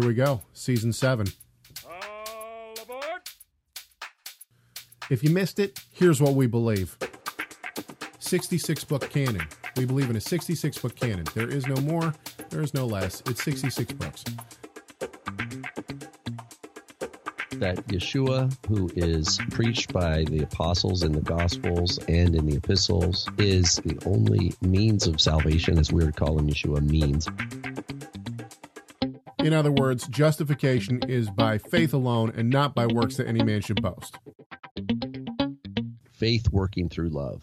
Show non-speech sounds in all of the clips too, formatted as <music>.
Here we go, season seven. All aboard! If you missed it, here's what we believe 66 book canon. We believe in a 66 book canon. There is no more, there is no less. It's 66 books. that Yeshua, who is preached by the apostles in the Gospels and in the epistles, is the only means of salvation, as we would call him Yeshua means. In other words, justification is by faith alone and not by works that any man should boast. Faith working through love.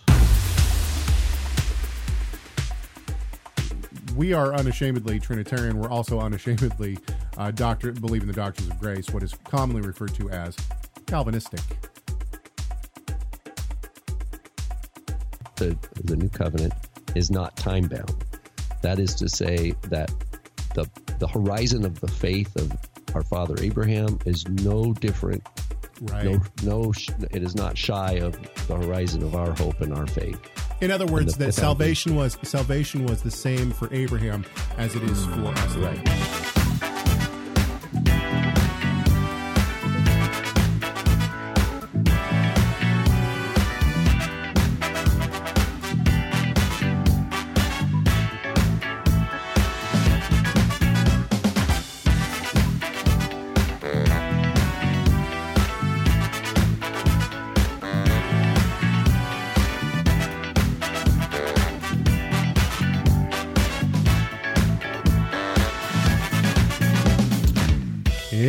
We are unashamedly Trinitarian. We're also unashamedly uh, doctor, believe in the doctrines of grace, what is commonly referred to as Calvinistic. The, the new covenant is not time bound. That is to say that the the horizon of the faith of our father Abraham is no different. Right. No, no, it is not shy of the horizon of our hope and our faith. In other words, the- that salvation was salvation was the same for Abraham as it is for us. Right.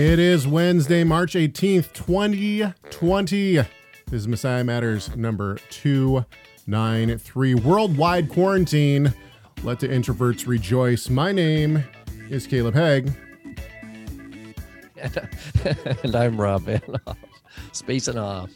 It is Wednesday, March 18th, 2020. This is Messiah Matters number 293. Worldwide quarantine. Let the introverts rejoice. My name is Caleb Hegg. <laughs> and I'm Rob Vanhoff, spacing off.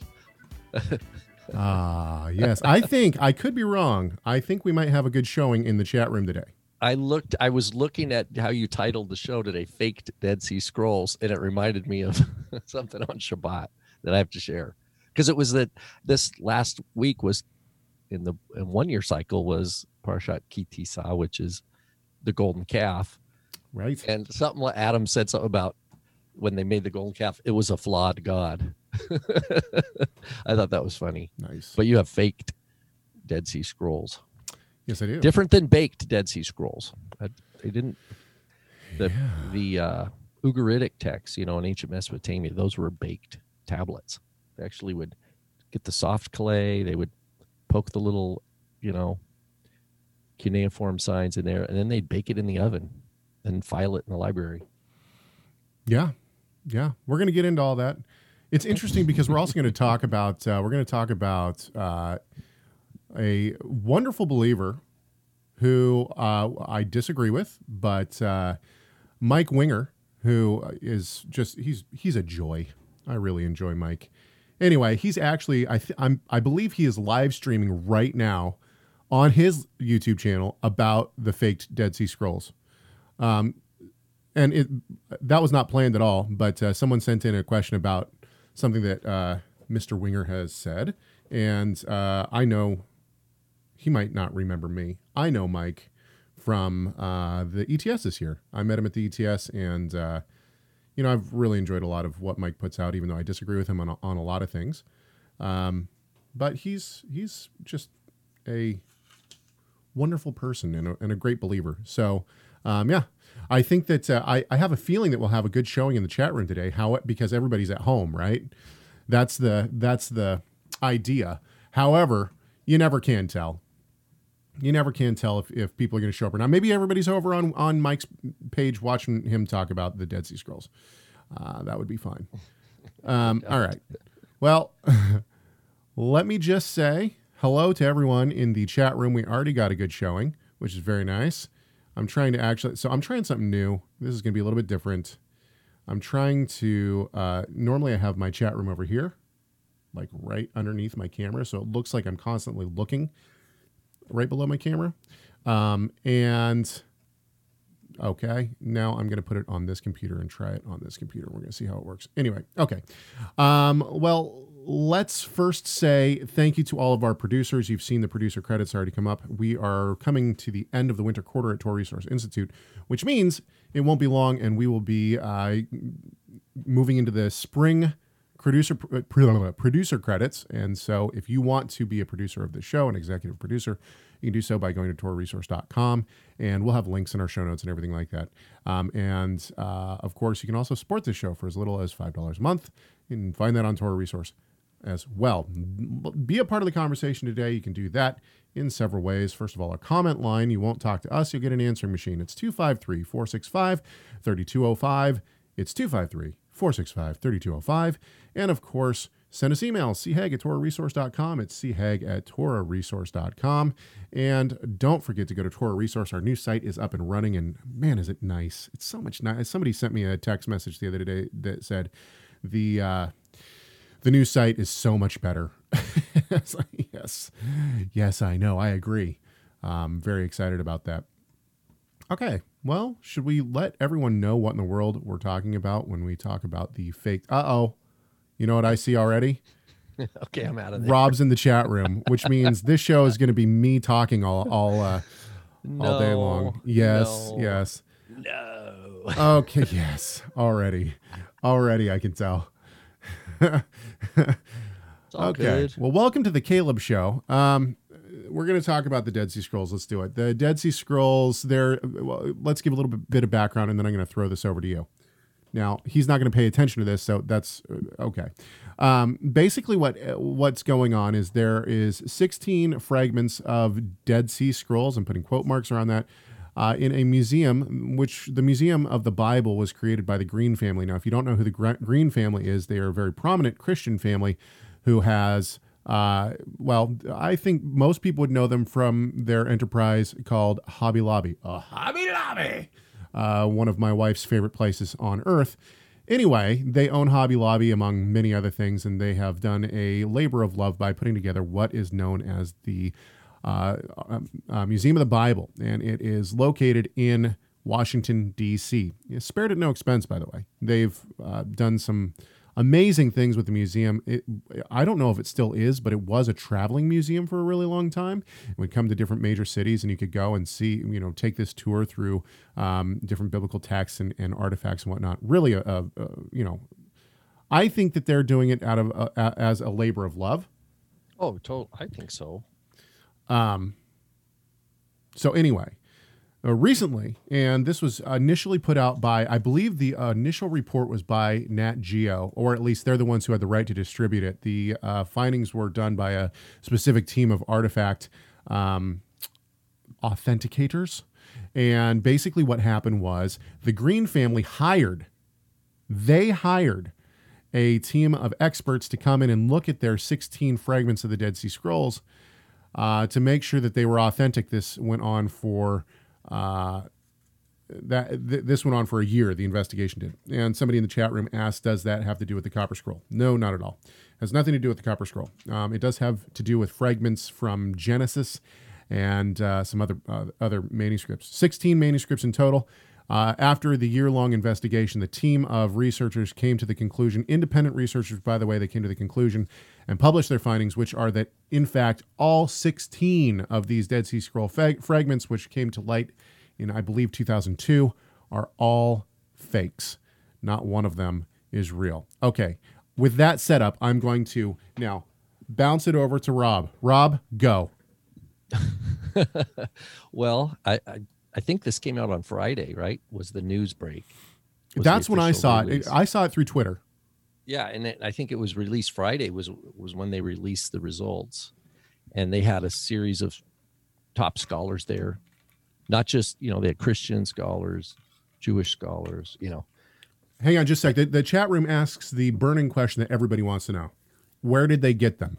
Ah, yes. I think I could be wrong. I think we might have a good showing in the chat room today. I looked. I was looking at how you titled the show today, "Faked Dead Sea Scrolls," and it reminded me of <laughs> something on Shabbat that I have to share because it was that this last week was in the in one year cycle was Parshat Ki Tisa, which is the golden calf, Right? and something like Adam said something about when they made the golden calf, it was a flawed god. <laughs> I thought that was funny, Nice. but you have faked Dead Sea Scrolls yes, I do. different than baked Dead Sea Scrolls. Uh, They didn't the the uh, Ugaritic texts, you know, in ancient Mesopotamia, those were baked tablets. They actually would get the soft clay. They would poke the little, you know, cuneiform signs in there, and then they'd bake it in the oven and file it in the library. Yeah, yeah. We're going to get into all that. It's interesting because we're also going to talk about uh, we're going to talk about uh, a wonderful believer who uh, I disagree with, but uh, Mike Winger, who is just he's he's a joy. I really enjoy Mike. Anyway, he's actually I th- I'm I believe he is live streaming right now on his YouTube channel about the faked Dead Sea Scrolls Um, and it that was not planned at all. But uh, someone sent in a question about something that uh, Mr. Winger has said, and uh, I know he might not remember me. I know Mike from uh, the ETS this year. I met him at the ETS, and uh, you know I've really enjoyed a lot of what Mike puts out, even though I disagree with him on a, on a lot of things. Um, but he's he's just a wonderful person and a, and a great believer. So, um, yeah, I think that uh, I, I have a feeling that we'll have a good showing in the chat room today. How because everybody's at home, right? That's the that's the idea. However, you never can tell. You never can tell if, if people are going to show up or not. Maybe everybody's over on on Mike's page watching him talk about the Dead Sea Scrolls. Uh, that would be fine. Um, <laughs> all right. Well, <laughs> let me just say hello to everyone in the chat room. We already got a good showing, which is very nice. I'm trying to actually, so I'm trying something new. This is going to be a little bit different. I'm trying to, uh, normally I have my chat room over here, like right underneath my camera. So it looks like I'm constantly looking right below my camera. Um, and okay, now I'm going to put it on this computer and try it on this computer. We're going to see how it works. Anyway, okay. Um, well, let's first say thank you to all of our producers. You've seen the producer credits already come up. We are coming to the end of the winter quarter at Torah Resource Institute, which means it won't be long, and we will be uh, moving into the spring producer <laughs> producer credits. And so, if you want to be a producer of the show, an executive producer, you can do so by going to torahresource.com, and we'll have links in our show notes and everything like that. Um, and uh, of course, you can also support this show for as little as five dollars a month. You can find that on Torah Resource as well. Be a part of the conversation today. You can do that in several ways. First of all, a comment line. You won't talk to us, you'll get an answering machine. It's 253 465 3205. It's 253 465 3205. And of course, send us emails, chag at torahresource.com. It's chag at torahresource.com. And don't forget to go to Torah Resource. Our new site is up and running, and man, is it nice. It's so much nice. Somebody sent me a text message the other day that said, the uh, the new site is so much better. <laughs> yes, yes, I know. I agree. I'm very excited about that. Okay, well, should we let everyone know what in the world we're talking about when we talk about the fake? Uh oh, you know what I see already? <laughs> okay, I'm out of there. Rob's in the chat room, which means this show is going to be me talking all all uh, no, all day long. Yes, no, yes. No. Okay, yes. Already, already, I can tell. <laughs> Okay. good. Well, welcome to the Caleb Show. Um, we're going to talk about the Dead Sea Scrolls. Let's do it. The Dead Sea Scrolls. There. Well, let's give a little bit, of background, and then I'm going to throw this over to you. Now, he's not going to pay attention to this, so that's uh, okay. Um, basically, what what's going on is there is 16 fragments of Dead Sea Scrolls. I'm putting quote marks around that. Uh, in a museum, which the Museum of the Bible was created by the Green family. Now, if you don't know who the Gre- Green family is, they are a very prominent Christian family who has, uh, well, I think most people would know them from their enterprise called Hobby Lobby. A Hobby Lobby! Uh, one of my wife's favorite places on earth. Anyway, they own Hobby Lobby among many other things, and they have done a labor of love by putting together what is known as the uh, uh, Museum of the Bible, and it is located in Washington, D.C. Spared at no expense, by the way. They've uh, done some amazing things with the museum. It, I don't know if it still is, but it was a traveling museum for a really long time. It would come to different major cities, and you could go and see, you know, take this tour through um, different biblical texts and, and, artifacts and whatnot. Really, a, a, a, you know, I think that they're doing it out of uh, as a labor of love. Oh, total. I think so. Um, so anyway, uh, recently, and this was initially put out by, I believe the uh, initial report was by Nat Geo, or at least they're the ones who had the right to distribute it. The uh, findings were done by a specific team of artifact um, authenticators. And basically, what happened was the Green family hired, they hired a team of experts to come in and look at their 16 fragments of the Dead Sea Scrolls uh, to make sure that they were authentic. This went on for uh, that th- this went on for a year. The investigation did, and somebody in the chat room asked, "Does that have to do with the Copper Scroll?" No, not at all. It has nothing to do with the Copper Scroll. Um, it does have to do with fragments from Genesis and uh, some other uh, other manuscripts. Sixteen manuscripts in total. Uh, after the year long investigation, the team of researchers came to the conclusion, independent researchers, by the way, they came to the conclusion and published their findings, which are that, in fact, all 16 of these Dead Sea Scroll fag- fragments, which came to light in, I believe, 2002, are all fakes. Not one of them is real. Okay, with that setup, I'm going to now bounce it over to Rob. Rob, go. <laughs> well, I, I, I think this came out on Friday, right? Was the news break? That's when I saw release. it. I saw it through Twitter. Yeah, and it, I think it was released Friday was was when they released the results, and they had a series of top scholars there, not just you know they had Christian scholars, Jewish scholars, you know. Hang on, just a sec. The, the chat room asks the burning question that everybody wants to know: Where did they get them?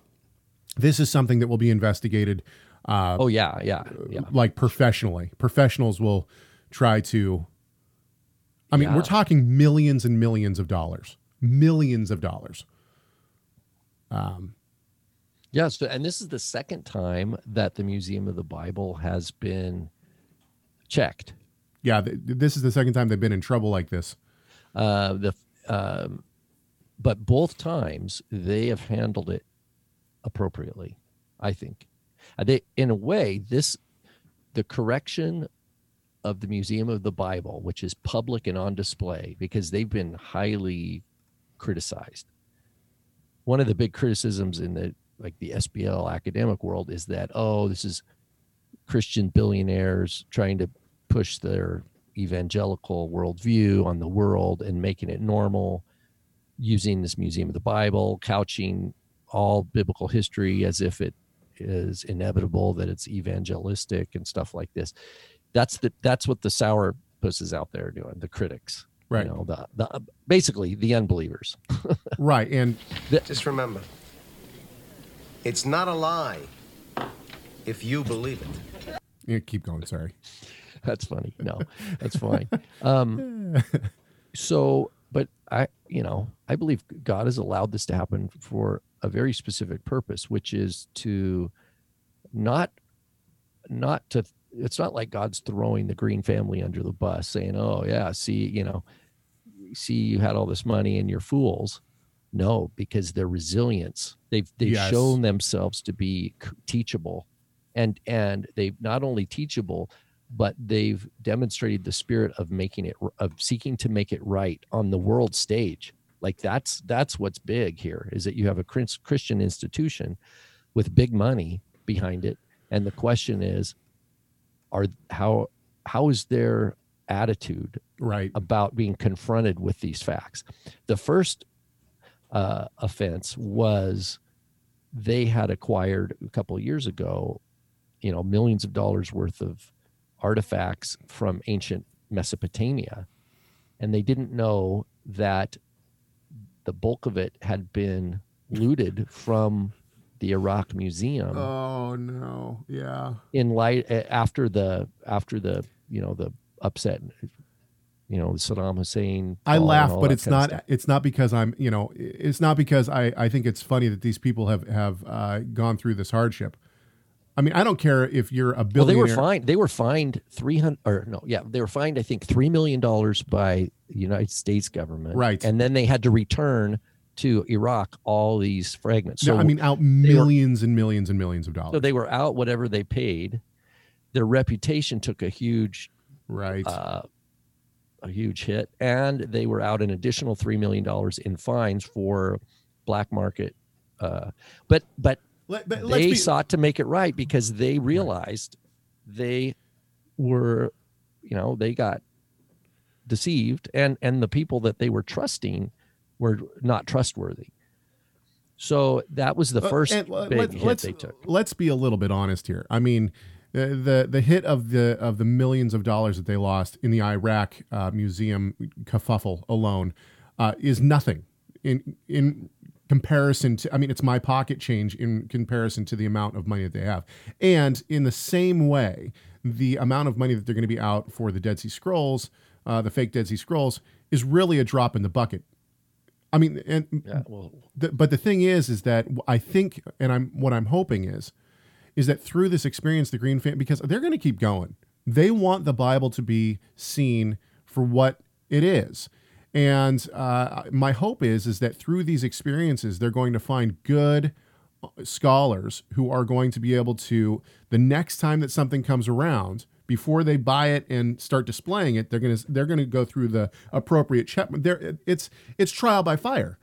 This is something that will be investigated. Uh, oh yeah, yeah, yeah. Like professionally, professionals will try to. I mean, yeah. we're talking millions and millions of dollars millions of dollars. Um, yes, and this is the second time that the Museum of the Bible has been checked. Yeah, th- this is the second time they've been in trouble like this. Uh, the um, but both times they have handled it appropriately. I think Uh, in a way, this the correction of the Museum of the Bible, which is public and on display, because they've been highly criticized. One of the big criticisms in the like the SBL academic world is that oh, this is Christian billionaires trying to push their evangelical worldview on the world and making it normal, using this Museum of the Bible, couching all biblical history as if it is inevitable that it's evangelistic and stuff like this. That's the that's what the sour pusses out there are doing, the critics. Right. You know, the, the basically the unbelievers. <laughs> Right. And Just remember, it's not a lie if you believe it. yeah, keep going. Sorry. <laughs> that's funny. No, that's fine. Um, <laughs> so, but I, you know, I believe God has allowed this to happen for a very specific purpose, which is to not, not to. It's not like God's throwing the Green family under the bus, saying, "Oh yeah, see, you know, see, you had all this money and you're fools." No, because their resilience, they've they've Yes. shown themselves to be teachable, and and they've not only teachable, but they've demonstrated the spirit of making it of seeking to make it right on the world stage like that's that's what's big here is that you have a christian institution with big money behind it and the question is are how how is their attitude Right. about being confronted with these facts. The first uh, offense was they had acquired a couple of years ago, you know, millions of dollars worth of artifacts from ancient Mesopotamia, and they didn't know that the bulk of it had been looted from the Iraq Museum Oh no. Yeah. in light after the after the you know the upset you know Saddam Hussein I laugh, but it's not. It's not because I'm. You know, it's not because I. I think it's funny that these people have have uh, gone through this hardship. I mean, I don't care if you're a well they were fined they were fined 300 or no yeah they were fined i think 3 million dollars by the united states government Right. and then they had to return to iraq all these fragments No, I mean, out millions and millions and millions of dollars. so they were out whatever they paid their reputation took a huge right. uh, a huge hit, and they were out an additional three million dollars in fines for black market. Uh, but but Let, but let's they be- sought to make it right because they realized they were, you know, they got deceived, and and the people that they were trusting were not trustworthy. So that was the Uh, first and, uh, big let- hit let's, they took. Let's be a little bit honest here. I mean, the, the the hit of the of the millions of dollars that they lost in the Iraq uh, museum kerfuffle alone uh, is nothing in in comparison to. I mean, it's my pocket change in comparison to the amount of money that they have. And in the same way, the amount of money that they're going to be out for the Dead Sea Scrolls, uh, the fake Dead Sea Scrolls, is really a drop in the bucket. I mean, and Yeah, well, the, but the thing is, is that I think, and I'm what I'm hoping is, is that through this experience, the Green fan, because they're going to keep going. They want the Bible to be seen for what it is, and uh, my hope is, is that through these experiences, they're going to find good scholars who are going to be able to, the next time that something comes around, before they buy it and start displaying it, they're gonna they're gonna go through the appropriate check. There, it's it's trial by fire.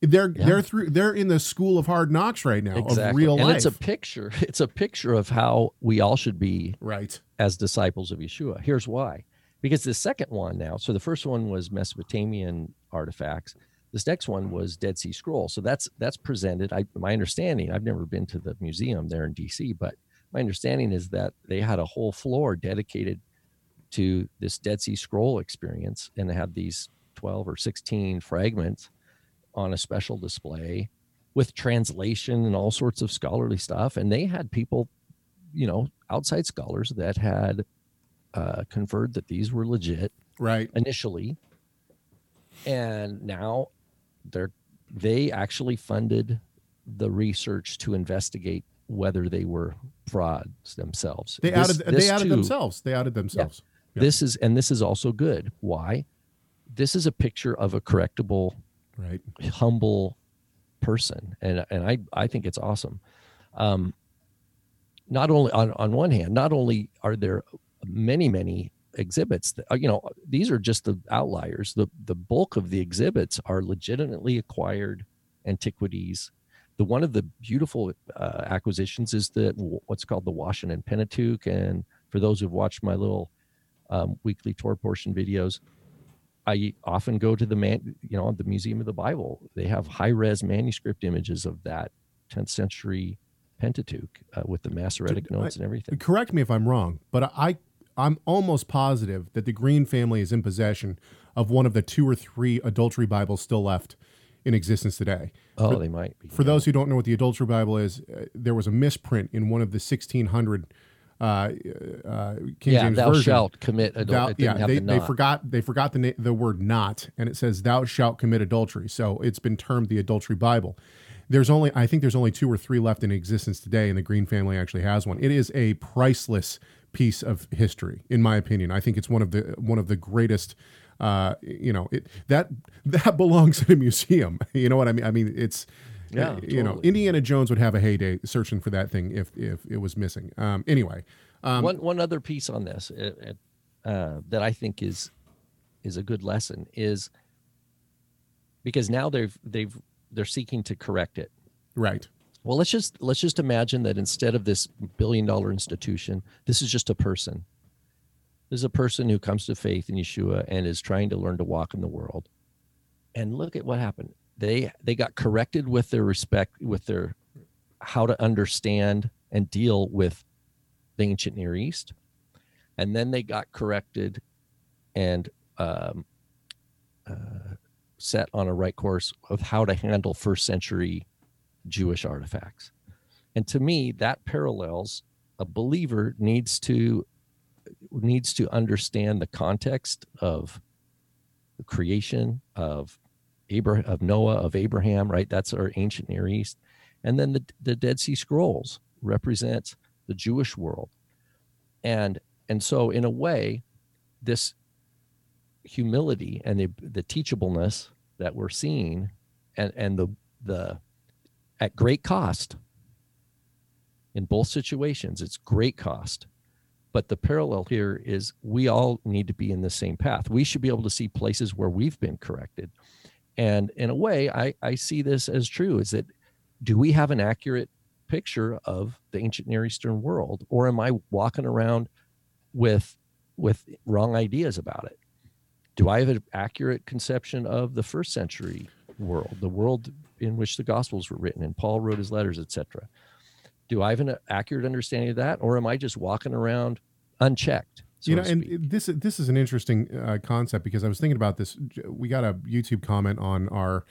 They're they're through they're in the school of hard knocks right now of real and life. it's a picture. <laughs> It's a picture of how we all should be right. as disciples of Yeshua. Here's why. Because the second one now, so the first one was Mesopotamian artifacts. This next one mm-hmm. was Dead Sea Scrolls. So that's that's presented. I my understanding, I've never been to the museum there in DC, but my understanding is that they had a whole floor dedicated to this Dead Sea Scroll experience and they had these 12 or 16 fragments on a special display with translation and all sorts of scholarly stuff. And they had people, you know, outside scholars that had uh, conferred that these were legit Right. initially, and now they're they actually funded the research to investigate whether they were frauds themselves. They This- outed this they outed too- themselves. They outed themselves. Yeah. This is and this is also good. Why? This is a picture of a correctable Right. humble person and and i i think it's awesome um not only on on one hand not only are there many many exhibits that, uh, you know these are just the outliers the the bulk of the exhibits are legitimately acquired antiquities the one of the beautiful uh, acquisitions is the what's called the washington pentateuch and for those who've watched my little um, weekly tour portion videos I often go to the man, you know, the Museum of the Bible. They have high res manuscript images of that 10th century Pentateuch uh, with the Masoretic notes and everything. Correct me if I'm wrong, but I I'm almost positive that the Green family is in possession of one of the two or three adultery Bibles still left in existence today. Oh, for, they might be. for those who don't know what the adultery Bible is, uh, there was a misprint in one of the 1600 uh, uh, King yeah, James thou version. shalt commit adultery. Thou- it didn't yeah, they, the they forgot they forgot the na- the word not, and it says thou shalt commit adultery. So it's been termed the adultery Bible. There's only I think there's only two or three left in existence today, and the Green family actually has one. It is a priceless piece of history, in my opinion. I think it's one of the one of the greatest. Uh, you know, it that <laughs> that belongs in a museum. <laughs> You know what I mean? I mean, it's Yeah, uh, you know. Indiana Jones would have a heyday searching for that thing if if it was missing. Um, anyway, um, one one other piece on this uh, uh, that I think is is a good lesson is because now they've they've they're seeking to correct it. right, Well, let's just let's just imagine that instead of this billion dollar institution, this is just a person. This is a person who comes to faith in Yeshua and is trying to learn to walk in the world. And look at what happened. They they got corrected with their respect with their how to understand and deal with the ancient Near East. And then they got corrected and um, uh, set on a right course of how to handle first century Jewish artifacts. And to me, that parallels a believer needs to needs to understand the context of the creation of Abraham, of Noah, of Abraham, right? That's our ancient Near East. And then the, the Dead Sea Scrolls represents the Jewish world. And and so in a way, this humility and the, the teachableness that we're seeing and, and the the at great cost. In both situations it's great cost. But the parallel here is we all need to be in the same path. We should be able to see places where we've been corrected. And in a way i, I see this as true is that do we have an accurate picture of the ancient near eastern world or am i walking around with with wrong ideas about it? Do i have an accurate conception of the first century world the world in which the gospels were written and paul wrote his letters etc do i have an accurate understanding of that or am i just walking around unchecked so you know, and this this is an interesting uh, concept because I was thinking about this. We got a YouTube comment on our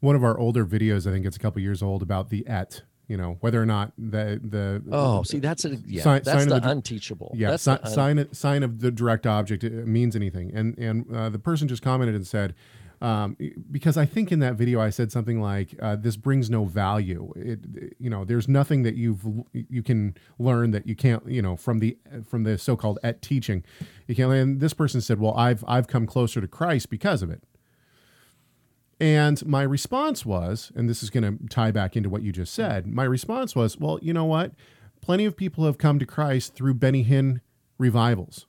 one of our older videos. I think it's a couple years old about the et. You know, whether or not the the oh see that's a yeah Sign- that's sign the, the- unteachable yeah that's si- the un- sign sign of the direct object means anything and and uh, the person just commented and said um, because I think in that video I said something like uh, this brings no value it you know there's nothing that you've you can learn that you can't you know from the from the so-called et teaching you can't. and this person said well I've I've come closer to Christ because of it and my response was, and this is going to tie back into what you just said. My response was, well, you know what? Plenty of people have come to Christ through Benny Hinn revivals,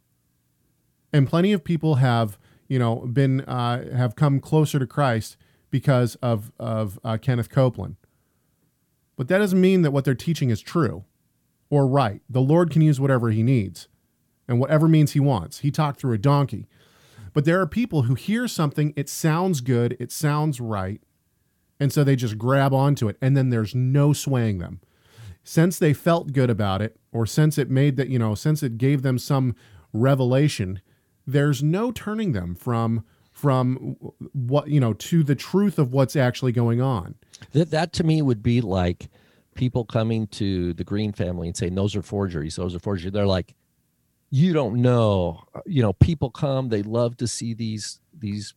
and plenty of people have, you know, been uh, have come closer to Christ because of of uh, Kenneth Copeland. But that doesn't mean that what they're teaching is true or right. The Lord can use whatever He needs, and whatever means He wants. He talked through a donkey. But there are people who hear something, it sounds good, it sounds right, and so they just grab onto it, and then there's no swaying them. Since they felt good about it, or since it made that, you know, since it gave them some revelation, there's no turning them from from what you know to the truth of what's actually going on. That that to me would be like people coming to the Green family and saying those are forgeries, those are forgeries. They're like, you don't know. Uh, you know, people come, they love to see these these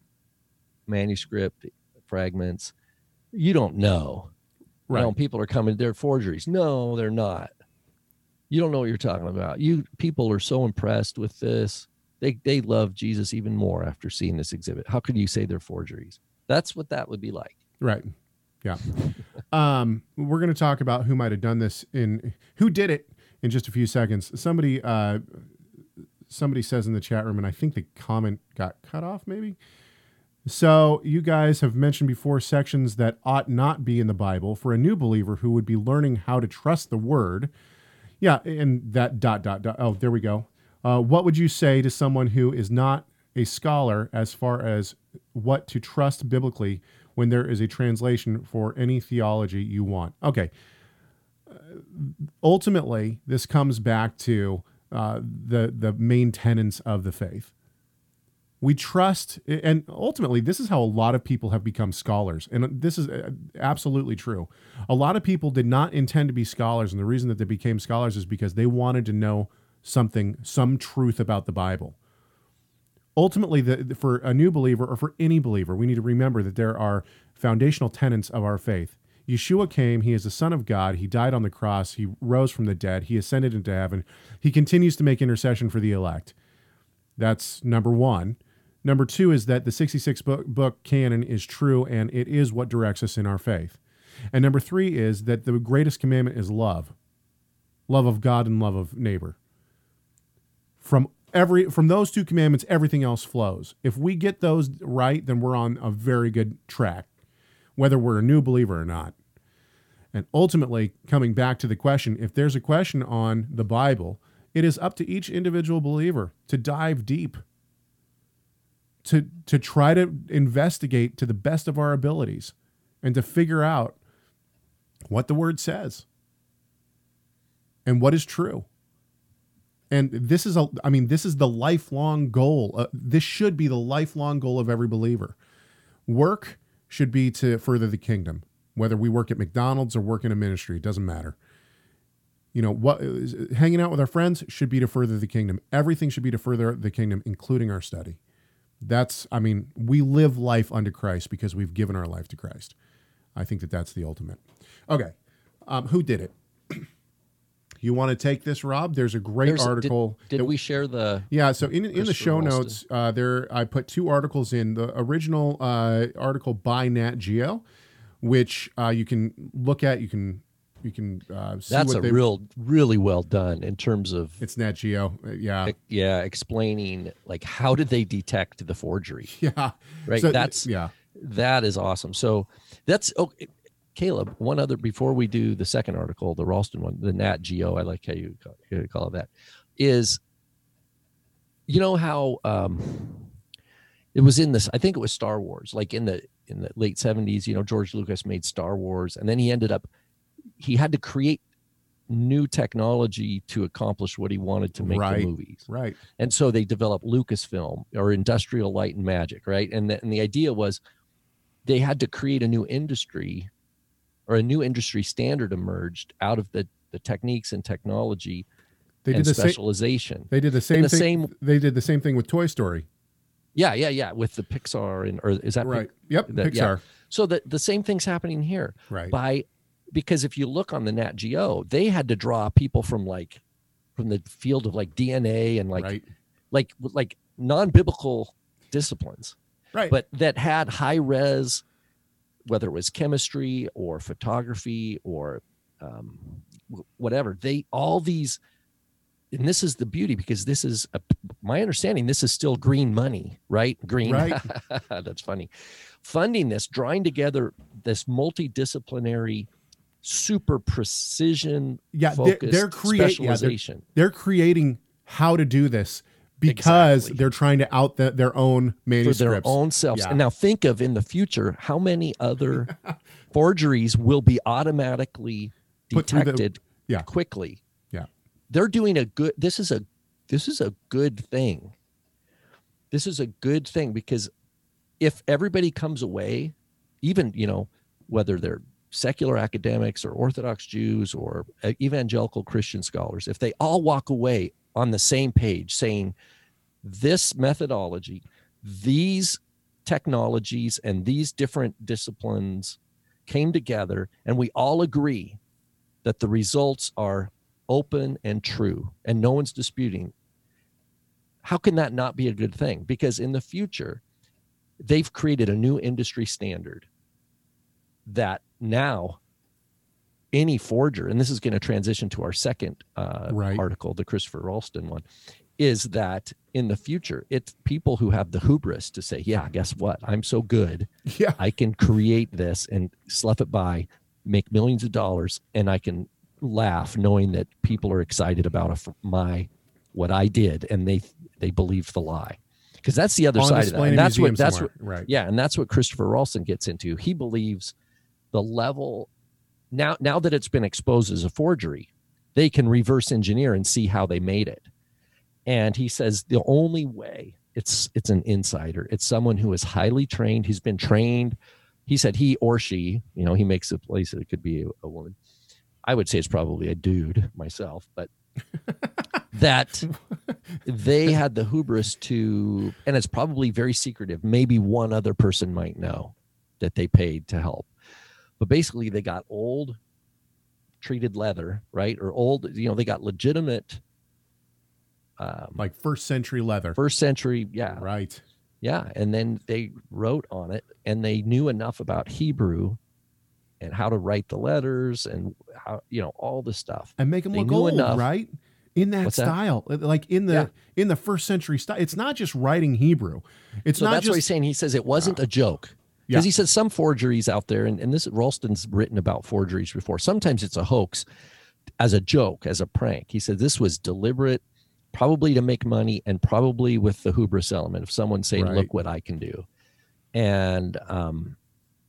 manuscript fragments. You don't know. You know, Right. people are coming, they're forgeries. No, they're not. You don't know what you're talking about. You people are so impressed with this. They they love Jesus even more after seeing this exhibit. How could you say they're forgeries? That's what that would be like. Right. Yeah. um, we're going to talk about who might have done this in who did it in just a few seconds. Somebody uh, somebody says in the chat room, and I think the comment got cut off. Maybe. So you guys have mentioned before sections that ought not be in the Bible for a new believer who would be learning how to trust the Word. Yeah, and that dot dot dot. Oh, there we go. Uh, what would you say to someone who is not a scholar as far as what to trust biblically when there is a translation for any theology you want? Okay. Uh, ultimately, this comes back to uh, the the main tenets of the faith. We trust, and ultimately, this is how a lot of people have become scholars, and this is uh, absolutely true. A lot of people did not intend to be scholars, and the reason that they became scholars is because they wanted to know something, some truth about the Bible. Ultimately, the, for a new believer or for any believer, we need to remember that there are foundational tenets of our faith. Yeshua came, he is the Son of God, he died on the cross, he rose from the dead, he ascended into heaven, he continues to make intercession for the elect. That's number one. Number two is that the 66 book, book canon is true and it is what directs us in our faith. And number three is that the greatest commandment is love love of God and love of neighbor from every from those two commandments everything else flows. If we get those right then we're on a very good track whether we're a new believer or not. And ultimately coming back to the question if there's a question on the bible it is up to each individual believer to dive deep to to try to investigate to the best of our abilities and to figure out what the word says and what is true and this is a i mean this is the lifelong goal uh, this should be the lifelong goal of every believer. Work should be to further the kingdom whether we work at mcdonald's or work in a ministry it doesn't matter. You know what hanging out with our friends should be to further the kingdom. Everything should be to further the kingdom including our study. That's i mean we live life unto christ because we've given our life to christ. I think that that's the ultimate. Okay um, who did it you want to take this, Rob? There's a great There's- article. Did, that- we share the? yeah, so in, in the show Rollston. notes, uh, there I put two articles in. The original uh, article by Nat Geo, which uh, you can look at. You can you can uh, see That's what a they. real, really well done in terms of It's Nat Geo. Uh, yeah, yeah, explaining like how did they detect the forgery? <laughs> yeah. Right. So, that's yeah. that is awesome. So that's okay. Caleb, one other before we do the second article, the Rollston one, the Nat Geo, I like how you call, you call it that, is you know how um, it was in this. I think it was Star Wars, like in the in the late seventies. You know, George Lucas made Star Wars, and then he ended up he had to create new technology to accomplish what he wanted to make Right. the movies Right. and so they developed Lucasfilm or Industrial Light and Magic, right? And the, and the idea was they had to create a new industry or a new industry standard emerged out of the the techniques and technology They and did the same. specialization. They did the same the thing. same- They did the same thing with Toy Story. yeah, yeah, yeah. With the Pixar and or is that Pic- Right. Yep. that- yeah. Pixar. so the the same thing's happening here Right. by because if you look on the Nat Geo, they had to draw people from like from the field of like DNA and like right. like like non-biblical disciplines. Right. but that had high res, whether it was chemistry or photography or um, whatever. They all these, and this is the beauty because this is a, my understanding. This is still green money, right? Green. Right. <laughs> That's funny. Funding this, drawing together this multidisciplinary, super precision, yeah. They're, they're creating. Yeah, they're, specialization. they're creating how to do this because Exactly. they're trying to out the, their own manuscripts for their own selves. Yeah. And now think of in the future how many other <laughs> forgeries will be automatically through the- detected yeah. quickly. Yeah. They're doing a good this is a this is a good thing. This is a good thing because if everybody comes away, even, you know, whether they're secular academics or orthodox Jews or uh, evangelical Christian scholars, if they all walk away on the same page saying this methodology, these technologies, and these different disciplines came together, and we all agree that the results are open and true, and no one's disputing. How can that not be a good thing? Because in the future, they've created a new industry standard that now any forger, and this is going to transition to our second uh, Right. article, the Christopher Rollston one, is that in the future, it's people who have the hubris to say, yeah, guess what? I'm so good. Yeah. I can create this and slough it by, make millions of dollars, and I can laugh knowing that people are excited about a, my what I did, and they they believe the lie, because that's the other On side of that. And that's what that's somewhere. what right. yeah, and that's what Christopher Rollston gets into. He believes the level now now that it's been exposed as a forgery, they can reverse engineer and see how they made it. And he says the only way it's it's an insider. It's someone who is highly trained, who's been trained. He said he or she, you know, he makes a place that it could be a, a woman. I would say it's probably a dude myself, but <laughs> that <laughs> they had the hubris to, and it's probably very secretive. Maybe one other person might know that they paid to help. But basically, they got old treated leather, right? Or old, you know, they got legitimate um, Like first century leather. first century, yeah, Right. yeah. And then they wrote on it and they knew enough about Hebrew and how to write the letters and how, you know, all the stuff. And make them They look old, enough. right? In that What's that? style, like in the Yeah. in the first century style. It's not just writing Hebrew. It's so not that's what he's saying. He says it wasn't a joke. Yeah. Because he says some forgeries out there, and, and this Rollston's written about forgeries before. Sometimes it's a hoax as a joke, as a prank. He said this was deliberate, probably to make money, and probably with the hubris element of someone saying, Right. "Look what I can do," and um,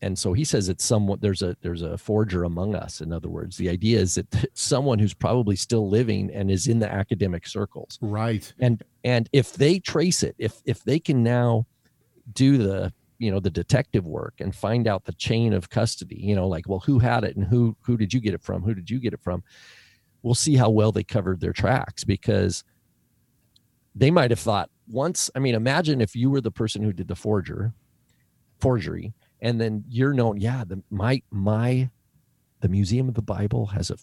and so he says it's somewhat there's a there's a forger among us. In other words, the idea is that <laughs> someone who's probably still living and is in the academic circles right. and and if they trace it if if they can now do the you know the detective work and find out the chain of custody you know like well who had it and who who did you get it from who did you get it from we'll see how well they covered their tracks because they might have thought once i mean imagine if you were the person who did the forger forgery and then you're known yeah the my my the museum of the bible has a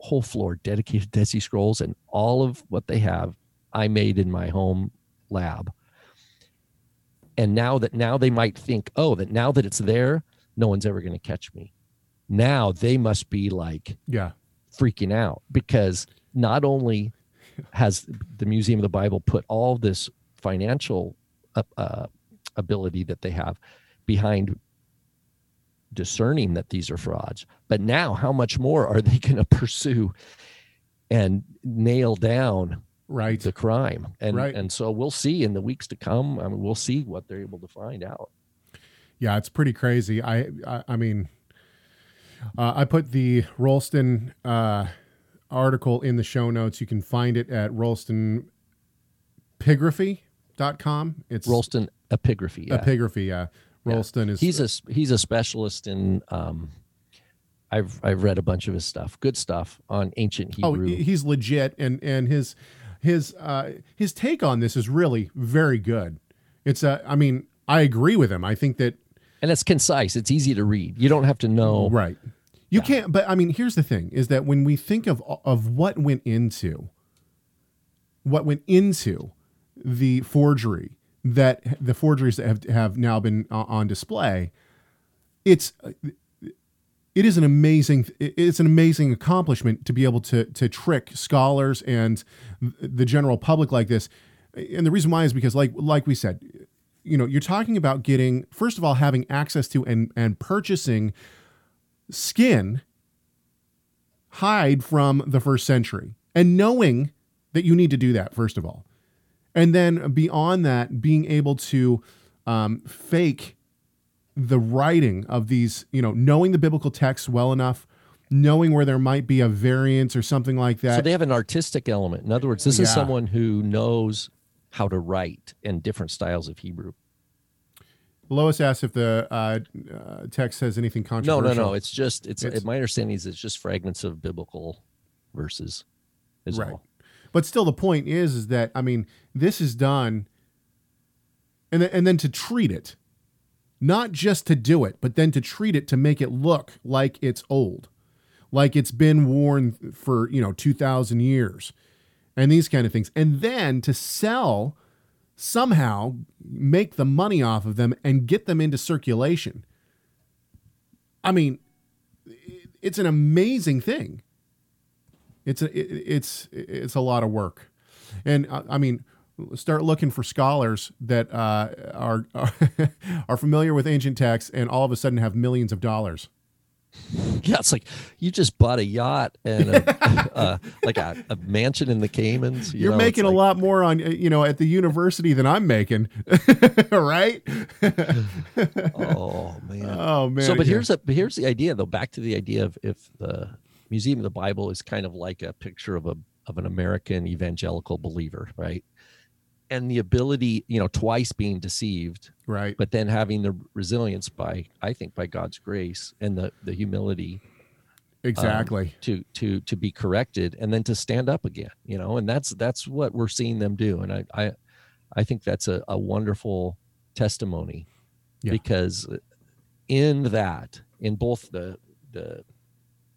whole floor dedicated to Dead Scrolls and all of what they have I made in my home lab. And now that now they might think, oh, that now that it's there, no one's ever going to catch me. Now they must be like Yeah. freaking out because not only has the Museum of the Bible put all this financial uh, uh, ability that they have behind discerning that these are frauds, but now how much more are they going to pursue and nail down Right. the crime? And Right. and so we'll see in the weeks to come. I mean, we'll see what they're able to find out. Yeah, it's pretty crazy. I I, I mean, uh, I put the Rollston uh, article in the show notes. You can find it at rollstonepigraphy.com. It's Rollston epigraphy. Yeah. epigraphy. Yeah, Rollston is he's a he's a specialist in um I've I've read a bunch of his stuff. Good stuff on ancient oh Hebrew. he- he's legit, and and his his uh, his take on this is really very good. It's a. I mean, I agree with him. I think that and it's concise. It's easy to read. You don't have to know Right. You can't. But I mean, here's the thing: is that when we think of of what went into what went into the forgery that the forgeries that have have now been uh, on display, it's it is an amazing it's an amazing accomplishment to be able to to trick scholars and the general public like this. And the reason why is because like like we said, you know, you're talking about getting first of all having access to and and purchasing skin hide from the first century and knowing that you need to do that first of all and then beyond that being able to um, fake the writing of these you know knowing the biblical text well enough knowing where there might be a variance or something like that So they have an artistic element. In other words, this is someone who knows how to write in different styles of Hebrew. lois asked if the uh, uh, text says anything controversial no, no. No. It's just it's, It's- my understanding is it's just fragments of biblical verses. Is Right. all. But still, the point is, is that I mean, this is done, and then, and then to treat it, not just to do it, but then to treat it to make it look like it's old, like it's been worn for you know two thousand years, and these kind of things, and then to sell somehow make the money off of them and get them into circulation. I mean, it's an amazing thing. It's a it's it's a lot of work, and uh, I mean, start looking for scholars that uh, are <laughs> are familiar with ancient texts and all of a sudden have millions of dollars. <laughs> Yeah, it's like you just bought a yacht and a, <laughs> uh, like a, a, mansion in the Caymans. You are making like, a lot more on you know at the university than I'm making, right? oh man. Oh man. So, but yeah. here's a here's the idea though. Back to the idea of if the Museum of the Bible is kind of like a picture of a of an American evangelical believer, right? And the ability, you know, twice being deceived, right? But then having the resilience by, I think, by God's grace and the the humility, exactly, um, to to to be corrected and then to stand up again, you know, and that's that's what we're seeing them do, and I I, I think that's a, a wonderful testimony, yeah. because in that, in both the the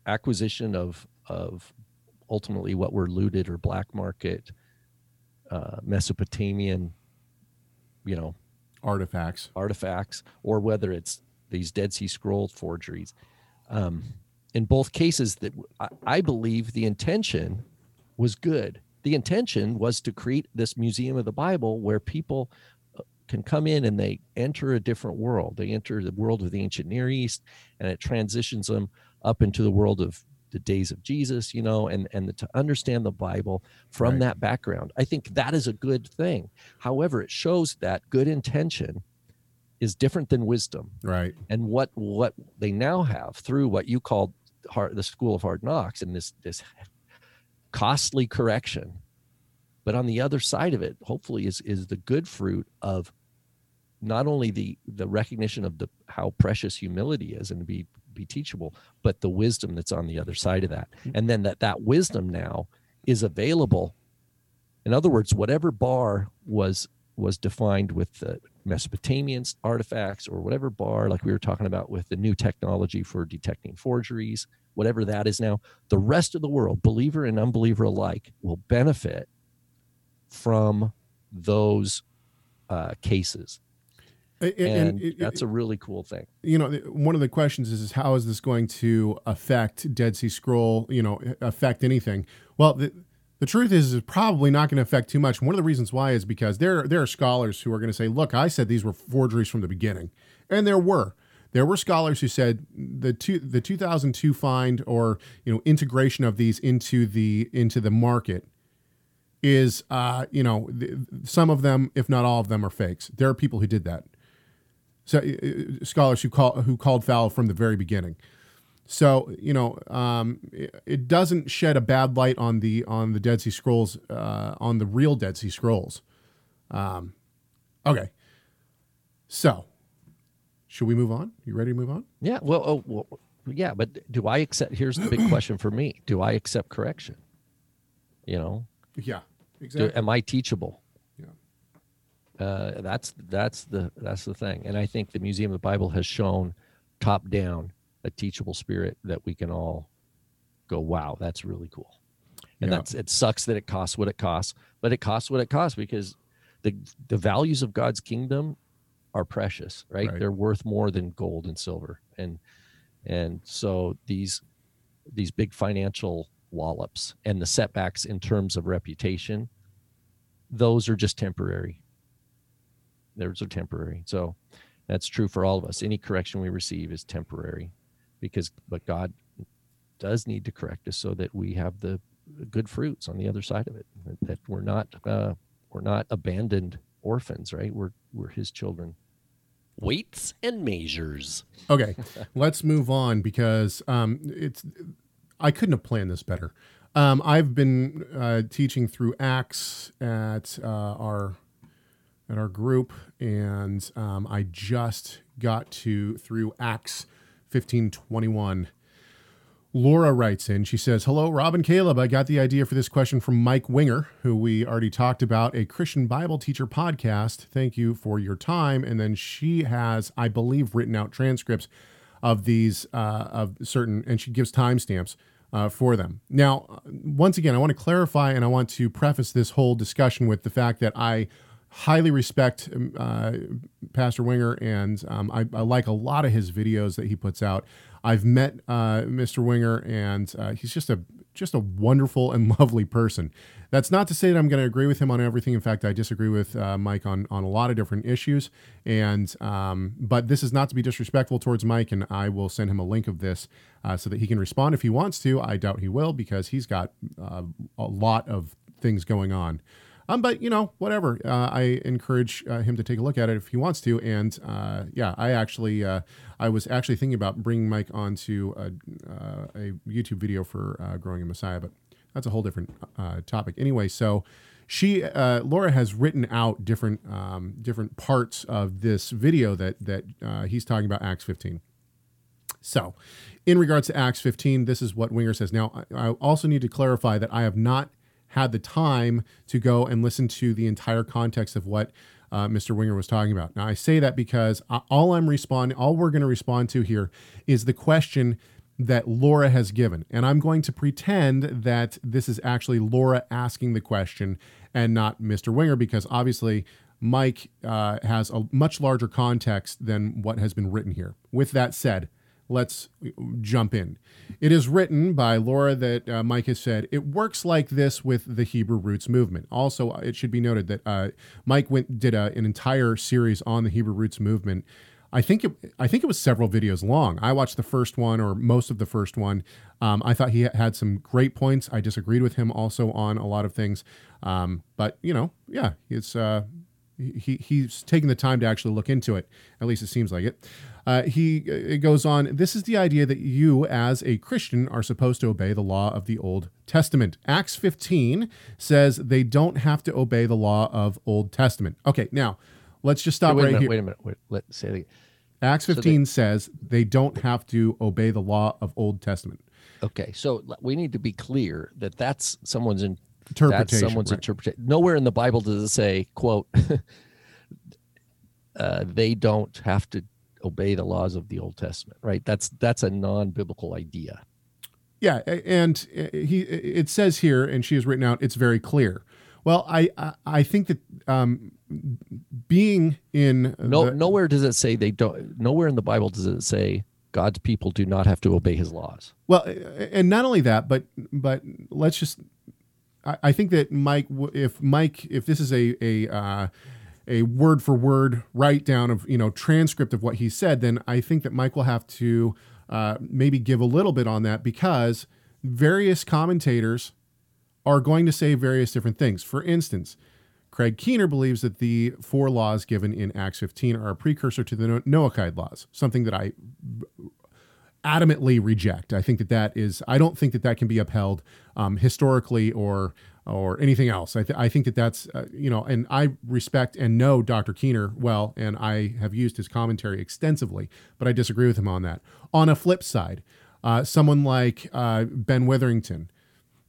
acquisition of of ultimately what were looted or black market uh, Mesopotamian, you know, artifacts, artifacts, or whether it's these Dead Sea Scroll forgeries. Um, in both cases, that I, I believe the intention was good. The intention was to create this museum of the Bible where people uh, can come in and they enter a different world. They enter the world of the ancient Near East, and it transitions them up into the world of the days of Jesus, you know, and and the, to understand the Bible from right. that background. I think that is a good thing. However, it shows that good intention is different than wisdom. Right. And what what they now have through what you called hard, the school of hard knocks and this this costly correction. But on the other side of it, hopefully is is the good fruit of not only the the recognition of the how precious humility is and to be be teachable, but the wisdom that's on the other side of that. Mm-hmm. And then that that wisdom now is available. In other words, whatever bar was was defined with the Mesopotamians artifacts or whatever bar, like we were talking about with the new technology for detecting forgeries, whatever that is now, the rest of the world, believer and unbeliever alike, will benefit from those uh, cases and, and it, that's a really cool thing. You know, one of the questions is, is how is this going to affect Dead Sea Scroll? You know, affect anything? Well, the, the truth is, it's probably not going to affect too much. One of the reasons why is because there there are scholars who are going to say, "Look, I said these were forgeries from the beginning," and there were. There were scholars who said the two, the 2002 find or you know integration of these into the into the market is uh, you know some of them, if not all of them, are fakes. There are people who did that scholars who call who called foul from the very beginning. So you know, um, it, it, doesn't shed a bad light on the on the Dead Sea Scrolls, uh, on the real Dead Sea Scrolls. Um, okay, so should we move on? You ready to move on? Yeah. Well, oh, well, yeah. But do I accept? Here's the big question for me: Do I accept correction? You know. Yeah. Exactly. Do, am I teachable? Uh, that's that's the that's the thing, and I think the Museum of the Bible has shown top down a teachable spirit that we can all go, wow, that's really cool. And yeah. that's it sucks that it costs what it costs, but it costs what it costs because the the values of God's kingdom are precious, right? right? They're worth more than gold and silver, and and so these these big financial wallops and the setbacks in terms of reputation, those are just temporary those are temporary. So that's true for all of us. Any correction we receive is temporary because, but God does need to correct us so that we have the good fruits on the other side of it, that we're not, uh, we're not abandoned orphans, right? We're, we're his children. Weights and measures. Okay, <laughs> let's move on because um, it's, I couldn't have planned this better. Um, I've been uh, teaching through Acts at uh, our at our group, and um, I just got to through Acts fifteen twenty one. Laura writes in. She says, Hello, Rob and Caleb. I got the idea for this question from Mike Winger, who we already talked about, a Christian Bible teacher podcast. Thank you for your time. And then she has, I believe, written out transcripts of these, uh, of certain, and she gives timestamps uh, for them. Now, once again, I want to clarify and I want to preface this whole discussion with the fact that I highly respect um, uh, Pastor Winger, and um, I, I, like a lot of his videos that he puts out. I've met uh, Mr. Winger, and uh, he's just a just a wonderful and <laughs> lovely person. That's not to say that I'm going to agree with him on everything. In fact, I disagree with uh, Mike on on a lot of different issues. And um, but this is not to be disrespectful towards Mike, and I will send him a link of this uh, so that he can respond if he wants to. I doubt he will because he's got uh, a lot of things going on. Um, but you know, whatever. Uh, I encourage uh, him to take a look at it if he wants to. And uh, yeah, I actually, uh, I was actually thinking about bringing Mike onto a, uh, a YouTube video for uh, growing a Messiah, but that's a whole different topic. Anyway, so she, Laura, has written out different um, different parts of this video that that he's talking about Acts 15. So, in regards to Acts 15, this is what Winger says. Now, I also need to clarify that I have not had the time to go and listen to the entire context of what uh, Mr. Winger was talking about. Now, I say that because all I'm responding, all we're going to respond to here is the question that Laura has given. And I'm going to pretend that this is actually Laura asking the question and not Mr. Winger because obviously Mike uh, has a much larger context than what has been written here. With that said, let's jump in. It is written by Laura that uh, Mike has said it works like this with the Hebrew roots movement. Also, it should be noted that uh, Mike went did a, an entire series on the Hebrew roots movement. I think it, I think it was several videos long. I watched the first one or most of the first one. Um, I thought he had some great points. I disagreed with him also on a lot of things, um, but you know, yeah, it's uh, he he's taking the time to actually look into it. At least it seems like it. Uh, he it goes on. This is the idea that you, as a Christian, are supposed to obey the law of the Old Testament. Acts 15 says they don't have to obey the law of Old Testament. Okay, now let's just stop wait, right minute, here. Wait a minute. Wait, let's say it Acts 15 so they, says they don't have to obey the law of Old Testament. Okay, so we need to be clear that that's someone's in, interpretation. That's someone's right. interpretation. Nowhere in the Bible does it say, "quote." <laughs> uh, they don't have to obey the laws of the Old Testament, right? That's that's a non-biblical idea. Yeah, and uh, he it says here, and she has written out, it's very clear. Well, I I, I think that um, being in no the, nowhere does it say they don't. Nowhere in the Bible does it say God's people do not have to obey His laws. Well, and not only that, but but let's just. I, I think that Mike, if Mike, if this is a a uh, a word for word write down of you know transcript of what he said, then I think that Mike will have to uh, maybe give a little bit on that because various commentators are going to say various different things. For instance, Craig Keener believes that the four laws given in Acts 15 are a precursor to the Noahide laws, something that I adamantly reject. I think that that is, I don't think that that can be upheld um, historically or or anything else. I, th- I think that that's, uh, you know, and I respect and know Dr. Keener well, and I have used his commentary extensively, but I disagree with him on that. On a flip side, uh, someone like uh, Ben Witherington,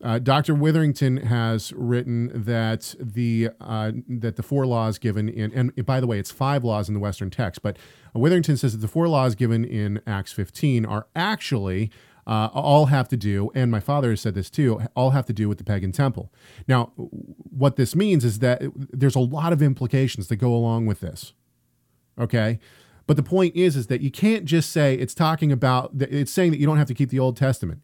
uh, Dr. Witherington has written that the uh, that the four laws given in and by the way, it's five laws in the Western text, but Witherington says that the four laws given in Acts 15 are actually uh, all have to do, and my father has said this too, all have to do with the pagan temple. Now, what this means is that there's a lot of implications that go along with this. Okay. But the point is, is that you can't just say it's talking about, it's saying that you don't have to keep the Old Testament.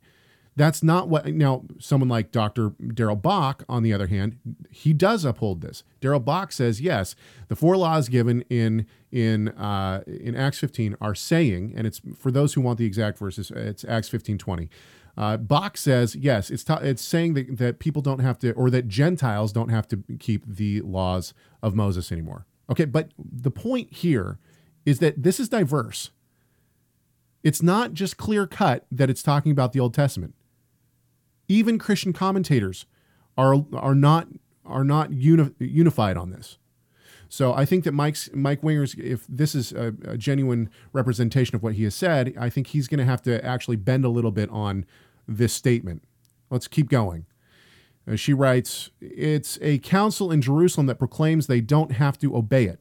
That's not what now someone like Dr. Darrell Bock on the other hand, he does uphold this. Darrell Bock says yes, the four laws given in in uh, in Acts 15 are saying, and it's for those who want the exact verses, it's Acts 15 20. Uh, Bock says yes, it's it's saying that, that people don't have to, or that Gentiles don't have to keep the laws of Moses anymore. Okay, but the point here is that this is diverse. It's not just clear cut that it's talking about the Old Testament even Christian commentators are are not are not uni- unified on this. So I think that Mike's Mike Winger's, if this is a, a genuine representation of what he has said, I think he's going to have to actually bend a little bit on this statement. Let's keep going. Uh, she writes, "It's a council in Jerusalem that proclaims they don't have to obey it.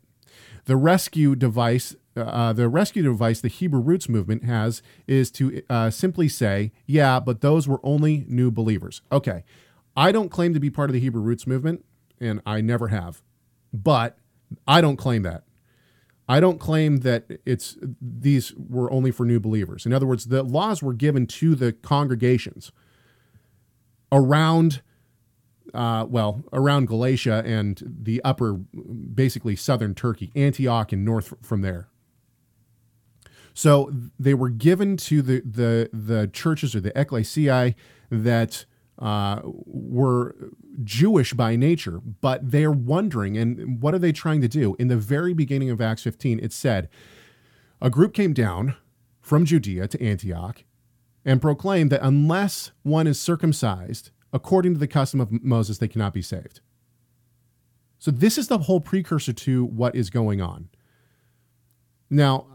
The rescue device uh, the rescue device the Hebrew Roots movement has is to uh, simply say, yeah, but those were only new believers. Okay, I don't claim to be part of the Hebrew Roots movement, and I never have. But I don't claim that. I don't claim that it's these were only for new believers. In other words, the laws were given to the congregations around uh, well, around Galatia and the upper, basically southern Turkey, Antioch and north from there. So they were given to the the the churches or the ecclesiae that uh, were Jewish by nature, but they're wondering, and what are they trying to do? In the very beginning of Acts 15, it said, a group came down from Judea to Antioch and proclaimed that unless one is circumcised according to the custom of Moses, they cannot be saved. So this is the whole precursor to what is going on. Now,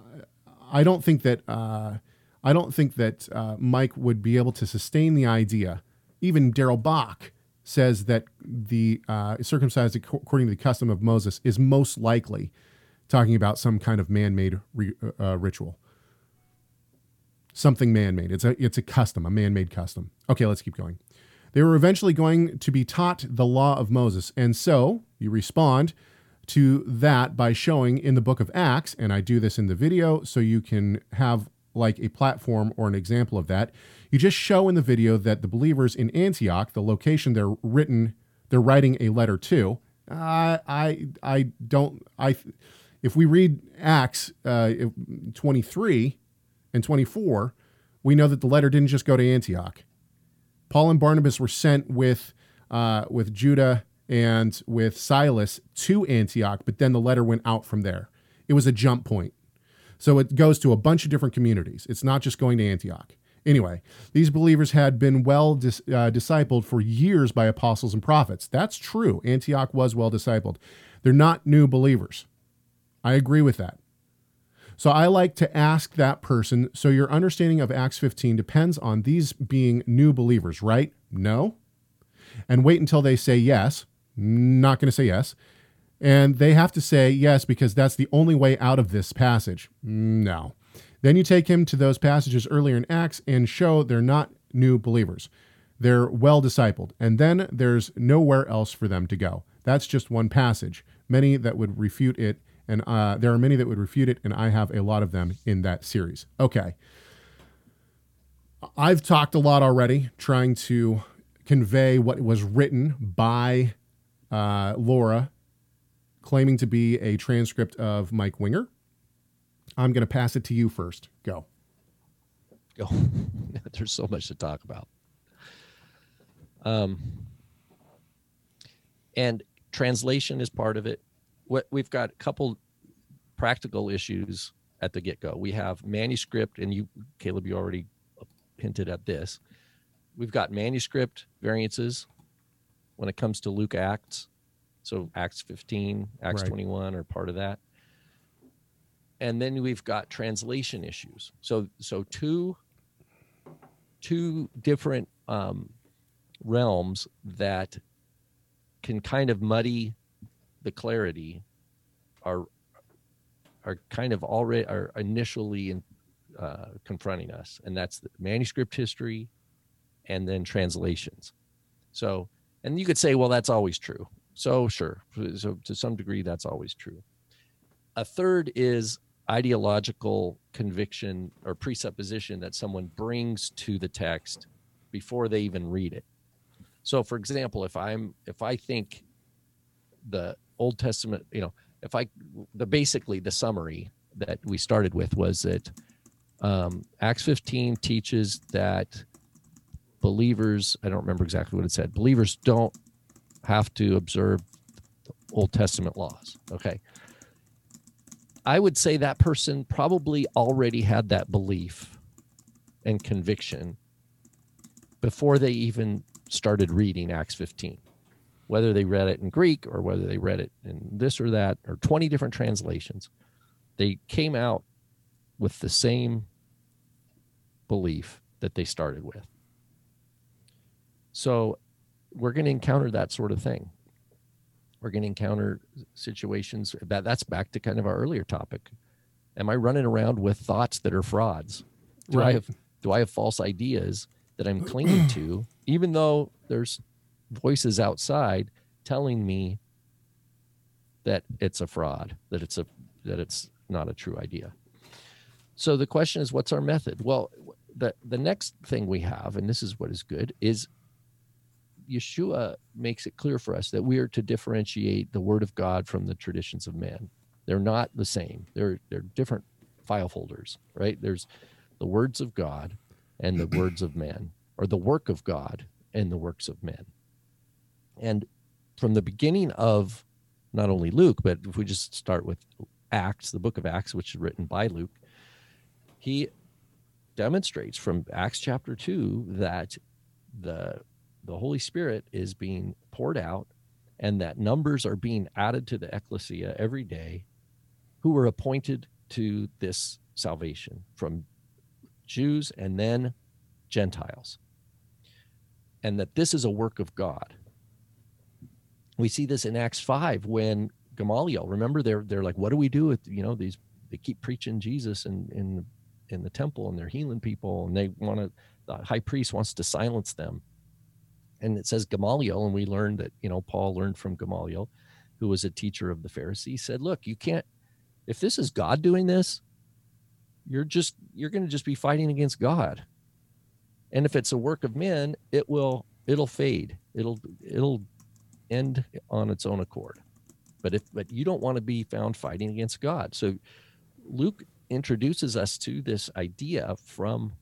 I don't think that uh, I don't think that uh, Mike would be able to sustain the idea. Even Darrell Bock says that the uh, circumcised according to the custom of Moses is most likely talking about some kind of man-made re- uh, ritual, something man-made. It's a it's a custom, a man-made custom. Okay, let's keep going. They were eventually going to be taught the law of Moses. And so you respond to that by showing in the book of Acts, and I do this in the video so you can have like a platform or an example of that. You just show in the video that the believers in Antioch, the location they're written, they're writing a letter to. Uh, I I don't I if we read Acts uh, 23 and 24, we know that the letter didn't just go to Antioch. Paul and Barnabas were sent with uh, with Judah and with Silas to Antioch, but then the letter went out from there. It was a jump point. So it goes to a bunch of different communities. It's not just going to Antioch. Anyway, these believers had been well dis- uh, discipled for years by apostles and prophets. That's true. Antioch was well discipled. They're not new believers. I agree with that. So I like to ask that person so your understanding of Acts 15 depends on these being new believers, right? No. And wait until they say yes. Not going to say yes. And they have to say yes because that's the only way out of this passage. No. Then you take him to those passages earlier in Acts and show they're not new believers. They're well discipled. And then there's nowhere else for them to go. That's just one passage. Many that would refute it and uh, there are many that would refute it, and I have a lot of them in that series. Okay. I've talked a lot already, trying to convey what was written by uh, Laura, claiming to be a transcript of Mike Winger. I'm going to pass it to you first. Go. Go. <laughs> <laughs> There's so much to talk about. Um, and translation is part of it what we've got a couple practical issues at the get-go. We have manuscript, and you, Caleb, you already hinted at this. We've got manuscript variances when it comes to Luke Acts. So Acts 15, Acts right. 21 are part of that. And then we've got translation issues. So so two two different um, realms that can kind of muddy the clarity are are kind of already are initially in, uh, confronting us, and that's the manuscript history, and then translations. So, and you could say, well, that's always true. So sure, so to some degree, that's always true. A third is ideological conviction or presupposition that someone brings to the text before they even read it. So, for example, if I'm if I think the Old Testament, you know, if I the basically the summary that we started with was that um, Acts 15 teaches that believers, I don't remember exactly what it said, believers don't have to observe Old Testament laws. Okay. I would say that person probably already had that belief and conviction before they even started reading Acts 15 whether they read it in Greek or whether they read it in this or that, or 20 different translations, they came out with the same belief that they started with. So we're going to encounter that sort of thing. We're going to encounter situations that that's back to kind of our earlier topic. Am I running around with thoughts that are frauds? Do right. I have do I have false ideas that I'm clinging to, <clears throat> even though there's voices outside telling me that it's a fraud, that it's a that it's not a true idea. So the question is, what's our method? Well, the the next thing we have, and this is what is good, is Yeshua makes it clear for us that we are to differentiate the Word of God from the traditions of man. They're not the same. They're they're different file folders, right? There's the words of God and the <clears throat> words of men, or the work of God and the works of men. And from the beginning of not only Luke, but if we just start with Acts, the book of Acts, which is written by Luke, he demonstrates from Acts chapter 2 that the the Holy Spirit is being poured out and that numbers are being added to the ecclesia every day who were appointed to this salvation from Jews and then Gentiles. And that this is a work of God. We see this in Acts 5 when Gamaliel, remember they're they're like, what do we do with you know these they keep preaching Jesus in in in the temple and they're healing people and they want to the high priest wants to silence them. And it says Gamaliel, and we learned that you know Paul learned from Gamaliel, who was a teacher of the Pharisees, said, Look, you can't if this is God doing this, you're just you're going to just be fighting against God. And if it's a work of men, it will it'll fade. It'll it'll end on its own accord. But if but you don't want to be found fighting against God. So Luke introduces us to this idea from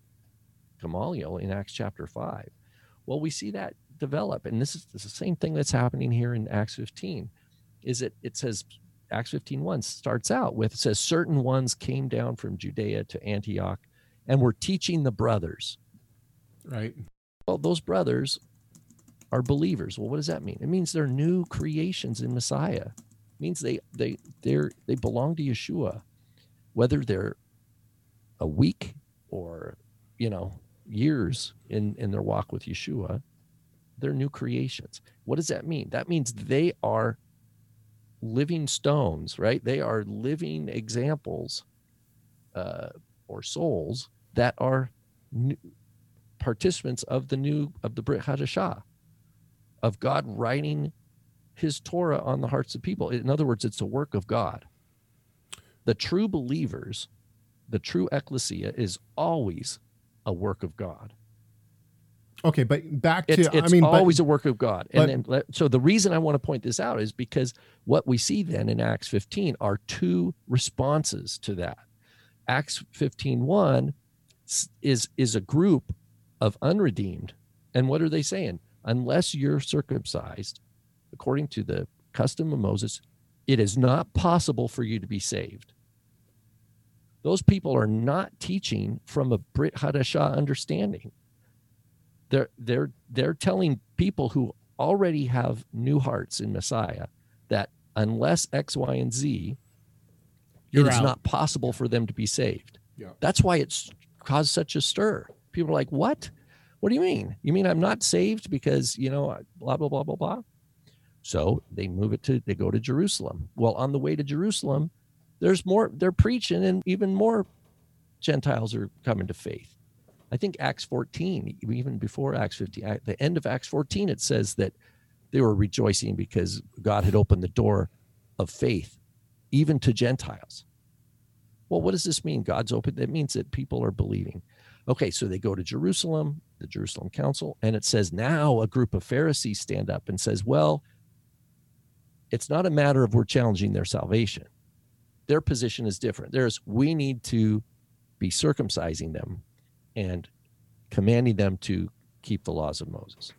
Gamaliel in Acts chapter 5. Well, we see that develop and this is, this is the same thing that's happening here in Acts 15 is it it says Acts 15 1 starts out with it says certain ones came down from Judea to Antioch and were teaching the brothers. Right. Well, those brothers are believers. Well, what does that mean? It means they're new creations in Messiah. It means they they they're they belong to Yeshua, whether they're a week or you know years in in their walk with Yeshua. They're new creations. What does that mean? That means they are living stones, right? They are living examples uh, or souls that are participants of the new of the Brit Hadashah of God writing his Torah on the hearts of people. In other words, it's a work of God. The true believers, the true ecclesia is always a work of God. Okay, but back to It's, it's I mean, but- always a work of God. but- And then let- so the reason I want to point this out is because what we see then in Acts 15 are two responses to that. Acts 15 1 is is a group of unredeemed. And what are they saying? Unless you're circumcised, according to the custom of Moses, it is not possible for you to be saved. Those people are not teaching from a Brit Hadashah understanding. They're they're they're telling people who already have new hearts in Messiah that unless X, Y, and Z, You're it is out. not possible for them to be saved. Yeah. That's why it's caused such a stir. People are like, "What? What do you mean? You mean I'm not saved because you know blah blah blah blah blah?" So they move it to they go to Jerusalem. Well, on the way to Jerusalem, there's more. They're preaching, and even more Gentiles are coming to faith. I think Acts 14, even before Acts 15, at the end of Acts 14, it says that they were rejoicing because God had opened the door of faith, even to Gentiles. Well, what does this mean? God's open. That means that people are believing. Okay, so they go to Jerusalem, the Jerusalem Council, and it says now a group of Pharisees stand up and says, well, it's not a matter of we're challenging their salvation. Their position is different. There's we need to be circumcising them and commanding them to keep the laws of Moses.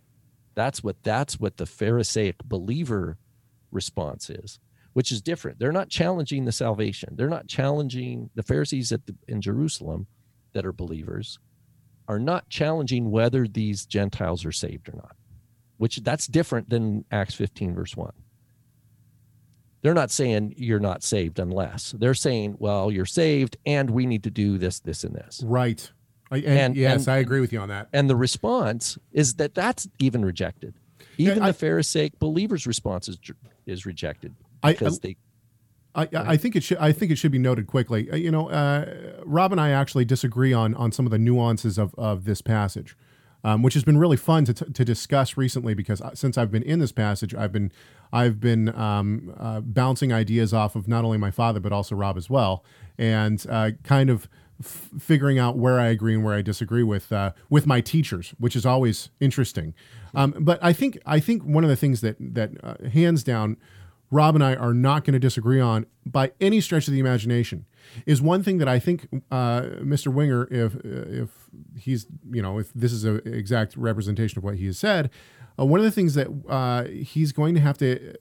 That's what that's what the Pharisaic believer response is, which is different. They're not challenging the salvation. They're not challenging the Pharisees the, in Jerusalem that are believers are not challenging whether these Gentiles are saved or not, which that's different than Acts 15 verse 1. They're not saying you're not saved unless. They're saying, well, you're saved and we need to do this this and this. right. I, and, And- yes, and- I agree with you on that. And the response is that that's even rejected. Yeah, Even I- the Pharisaic believers' response is, is rejected I- because they. I, I think it should. I think it should be noted quickly. Uh, You know, uh, Rob and I actually disagree on on some of the nuances of of this passage. um, which has been really fun to, t- to discuss recently because uh, since I've been in this passage, I've been I've been um, uh, bouncing ideas off of not only my father but also Rob as well, and uh, kind of f- figuring out where I agree and where I disagree with uh, with my teachers, which is always interesting. Um, but I think I think one of the things that that uh, hands down. Rob and I are not going to disagree on by any stretch of the imagination is one thing that I think uh, Mr. Winger, if if he's you know if this is an exact representation of what he has said, uh, one of the things that uh, he's going to have to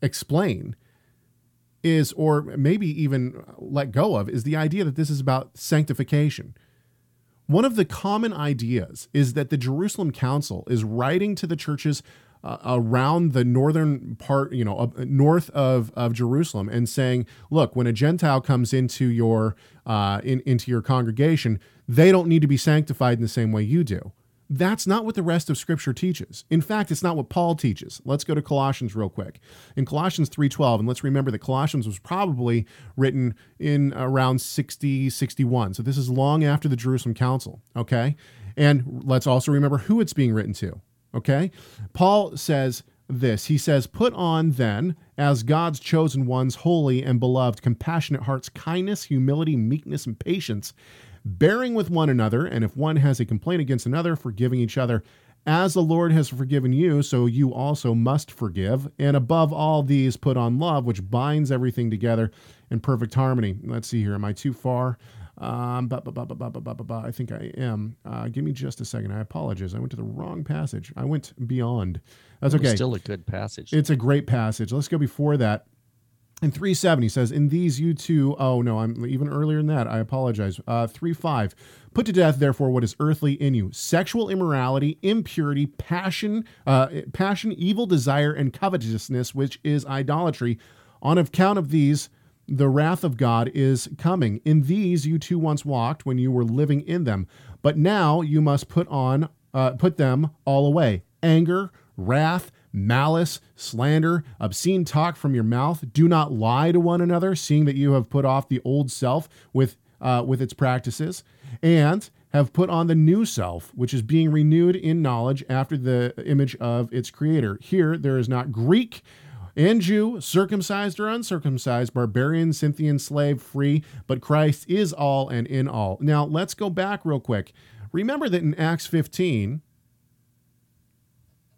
explain is, or maybe even let go of, is the idea that this is about sanctification. One of the common ideas is that the Jerusalem Council is writing to the churches uh, around the northern part, you know, uh, north of, of Jerusalem, and saying, "Look, when a Gentile comes into your uh, in, into your congregation, they don't need to be sanctified in the same way you do." That's not what the rest of Scripture teaches. In fact, it's not what Paul teaches. Let's go to Colossians real quick. In Colossians 3:12, and let's remember that Colossians was probably written in around 60, 61. So this is long after the Jerusalem Council, okay? And let's also remember who it's being written to. Okay? Paul says this. He says, Put on then, as God's chosen ones, holy and beloved, compassionate hearts, kindness, humility, meekness, and patience, bearing with one another, and if one has a complaint against another, forgiving each other. As the Lord has forgiven you, so you also must forgive. And above all these, put on love, which binds everything together in perfect harmony. Let's see here. Am I too far? Um, bah, bah, bah, I think I am. Uh, give me just a second. I apologize. I went to the wrong passage. I went beyond. That's okay. Still a good passage. It's a great passage. Let's go before that. In 370 says, In these you two, oh no, I'm even earlier than that. I apologize. Uh, 3 5. Put to death, therefore, what is earthly in you sexual immorality, impurity, passion, uh, passion, evil desire, and covetousness, which is idolatry. On account of these, the wrath of God is coming. In these you two once walked when you were living in them, but now you must put on, uh, put them all away: anger, wrath, malice, slander, obscene talk from your mouth. Do not lie to one another, seeing that you have put off the old self with uh, with its practices, and have put on the new self, which is being renewed in knowledge after the image of its creator. Here there is not Greek and Jew, circumcised or uncircumcised, barbarian, Scythian, slave, free, but Christ is all and in all. Now, let's go back real quick. Remember that in Acts 15,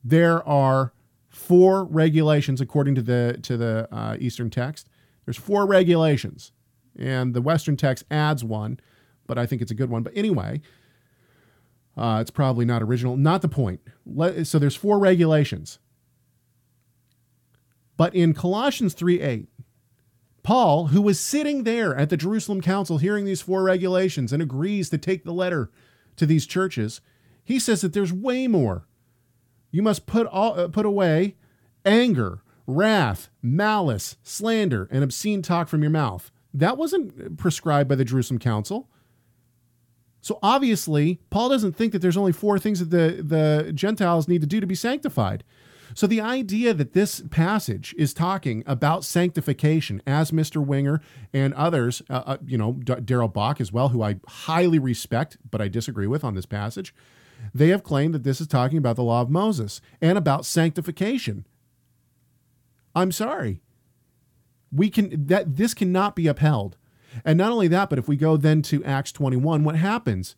there are four regulations according to the to the uh, Eastern text. There's four regulations, and the Western text adds one, but I think it's a good one. But anyway, uh, it's probably not original. Not the point. Let, so there's four regulations. But in Colossians 3 8, Paul, who was sitting there at the Jerusalem Council hearing these four regulations and agrees to take the letter to these churches, he says that there's way more. You must put, all, uh, put away anger, wrath, malice, slander, and obscene talk from your mouth. That wasn't prescribed by the Jerusalem Council. So obviously, Paul doesn't think that there's only four things that the, the Gentiles need to do to be sanctified. So the idea that this passage is talking about sanctification, as Mr. Winger and others, uh, uh, you know, D- Darrell Bock as well, who I highly respect, but I disagree with on this passage, they have claimed that this is talking about the law of Moses and about sanctification. I'm sorry. We can that this cannot be upheld. And not only that, but if we go then to Acts 21, what happens?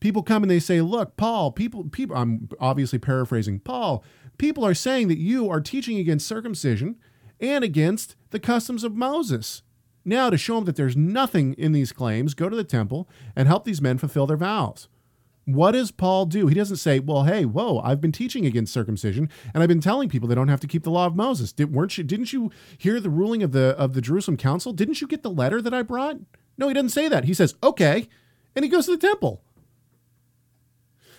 People come and they say, "Look, Paul, people people I'm obviously paraphrasing. Paul, people are saying that you are teaching against circumcision and against the customs of Moses." Now, to show them that there's nothing in these claims, go to the temple and help these men fulfill their vows. What does Paul do? He doesn't say, "Well, hey, whoa, I've been teaching against circumcision, and I've been telling people they don't have to keep the law of Moses. Did, weren't you? Didn't you hear the ruling of the of the Jerusalem Council? Didn't you get the letter that I brought?" No, he doesn't say that. He says, "Okay," and he goes to the temple.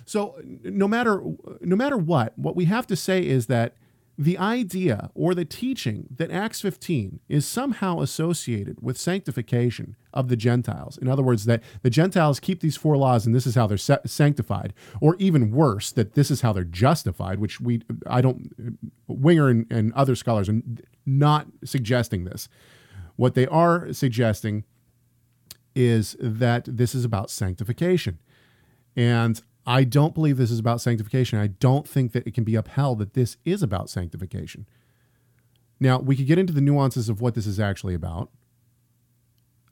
So, no matter no matter what, what we have to say is that the idea or the teaching that Acts 15 is somehow associated with sanctification of the Gentiles. In other words, that the Gentiles keep these four laws and this is how they're sanctified, or even worse, that this is how they're justified, which we, I don't, Winger and, and other scholars are not suggesting this. What they are suggesting is that this is about sanctification. And I don't believe this is about sanctification. I don't think that it can be upheld that this is about sanctification. Now, we could get into the nuances of what this is actually about.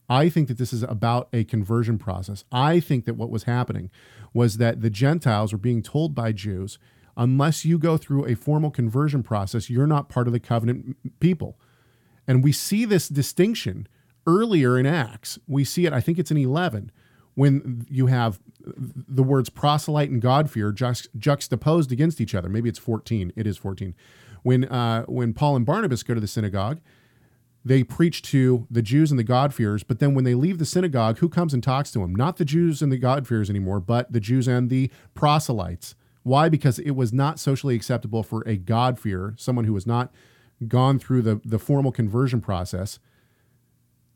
I think that this is about a conversion process. I think that what was happening was that the Gentiles were being told by Jews, unless you go through a formal conversion process, you're not part of the covenant people. And we see this distinction earlier in Acts. We see it, I think it's in 11, when you have the words proselyte and God-fear juxtaposed against each other. Maybe it's 14. It is 14. When, uh, when Paul and Barnabas go to the synagogue, they preach to the Jews and the God-fearers, but then when they leave the synagogue, who comes and talks to them? Not the Jews and the God-fearers anymore, but the Jews and the proselytes. Why? Because it was not socially acceptable for a God-fearer, someone who was not gone through the, the formal conversion process,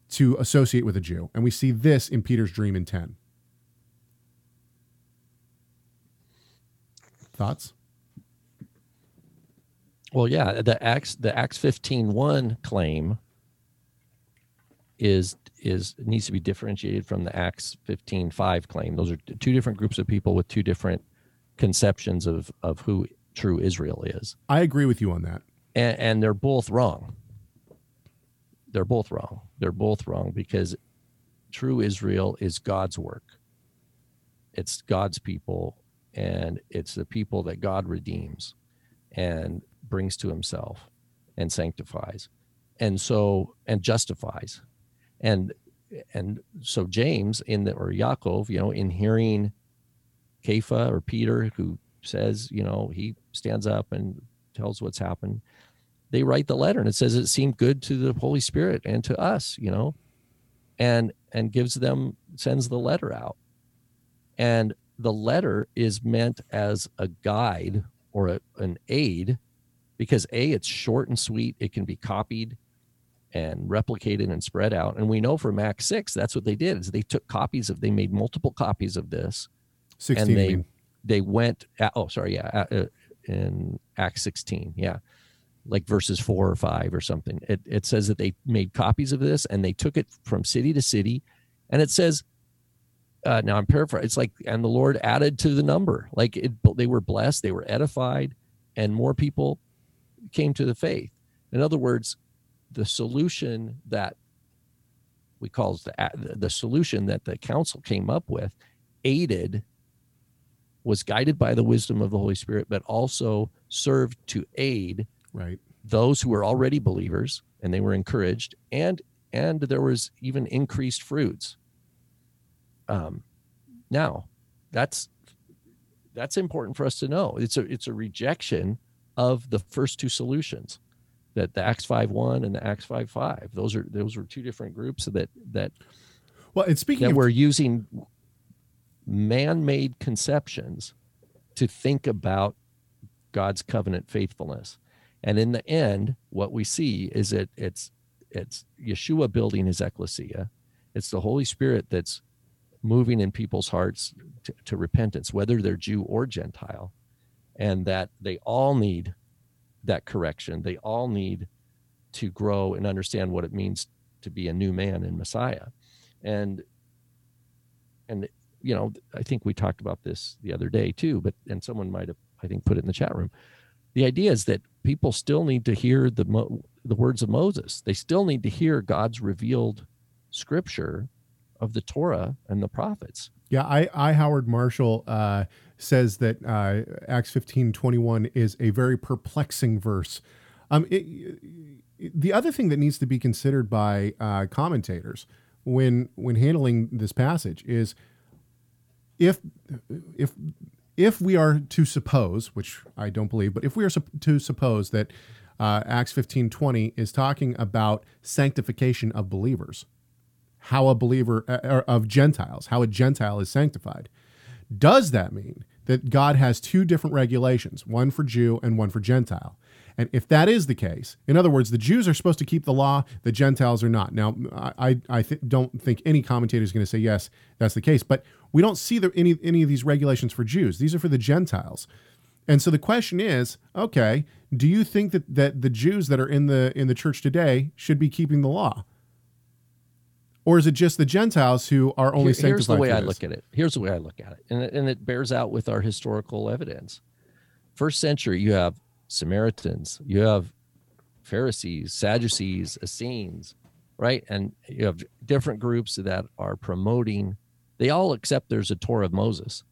to associate with a Jew. And we see this in Peter's dream in 10. Thoughts? Well, yeah, the Acts the Acts 15:1 claim is is needs to be differentiated from the Acts 15:5 claim. Those are two different groups of people with two different conceptions of of who true Israel is. I agree with you on that. And, and they're both wrong. They're both wrong. They're both wrong because true Israel is God's work. It's God's people and it's the people that God redeems and brings to himself and sanctifies and so and justifies. And and so james in the or yaakov you know in hearing Kepha or peter who says you know he stands up and tells what's happened they write the letter and it says it seemed good to the holy spirit and to us you know and and gives them sends the letter out. And the letter is meant as a guide or a, an aid because a it's short and sweet it can be copied and replicated and spread out. And we know from acts 6 that's what they did is they took copies of they made multiple copies of this 16 and they they went at, oh sorry yeah uh, in acts 16 yeah like verses 4 or 5 or something. It, it says that they made copies of this and they took it from city to city. And it says uh, now i'm paraphrasing it's like and the lord added to the number like it, they were blessed they were edified and more people came to the faith. In other words, the solution that we call the the solution that the council came up with aided was guided by the wisdom of the Holy Spirit, but also served to aid right those who were already believers and they were encouraged and and there was even increased fruits. Um, now that's that's important for us to know. It's a it's a rejection of the first two solutions that the Acts five one and the Acts five five. Those are those were two different groups that that well, and speaking that of, were using man-made conceptions to think about God's covenant faithfulness. And in the end, what we see is that it's it's Yeshua building his ecclesia. It's the Holy Spirit that's moving in people's hearts to, to repentance, whether they're Jew or Gentile and that they all need that correction. They all need to grow and understand what it means to be a new man in Messiah. And and you know, I think we talked about this the other day too, but and someone might have I think put it in the chat room. The idea is that people still need to hear the the words of Moses. They still need to hear God's revealed scripture of the Torah and the prophets. Yeah, I, I Howard Marshall uh, says that uh, Acts fifteen twenty one is a very perplexing verse. Um, it, it, the other thing that needs to be considered by uh, commentators when when handling this passage is if if if we are to suppose, which I don't believe, but if we are to suppose that uh, Acts fifteen twenty is talking about sanctification of believers, how a believer uh, of Gentiles, how a Gentile is sanctified, does that mean that God has two different regulations, one for Jew and one for Gentile. And if that is the case, in other words, the Jews are supposed to keep the law, the Gentiles are not. Now, I, I th- don't think any commentator is going to say, yes, that's the case, but we don't see the, any, any of these regulations for Jews. These are for the Gentiles. And so the question is, okay, do you think that, that the Jews that are in the, in the church today should be keeping the law? Or is it just the Gentiles who are only Here- here's the way I look at it. Here's the way I look at it, and it, and it bears out with our historical evidence. First century, you have Samaritans, you have Pharisees, Sadducees, Essenes, right, and you have different groups that are promoting. They all accept there's a Torah of Moses,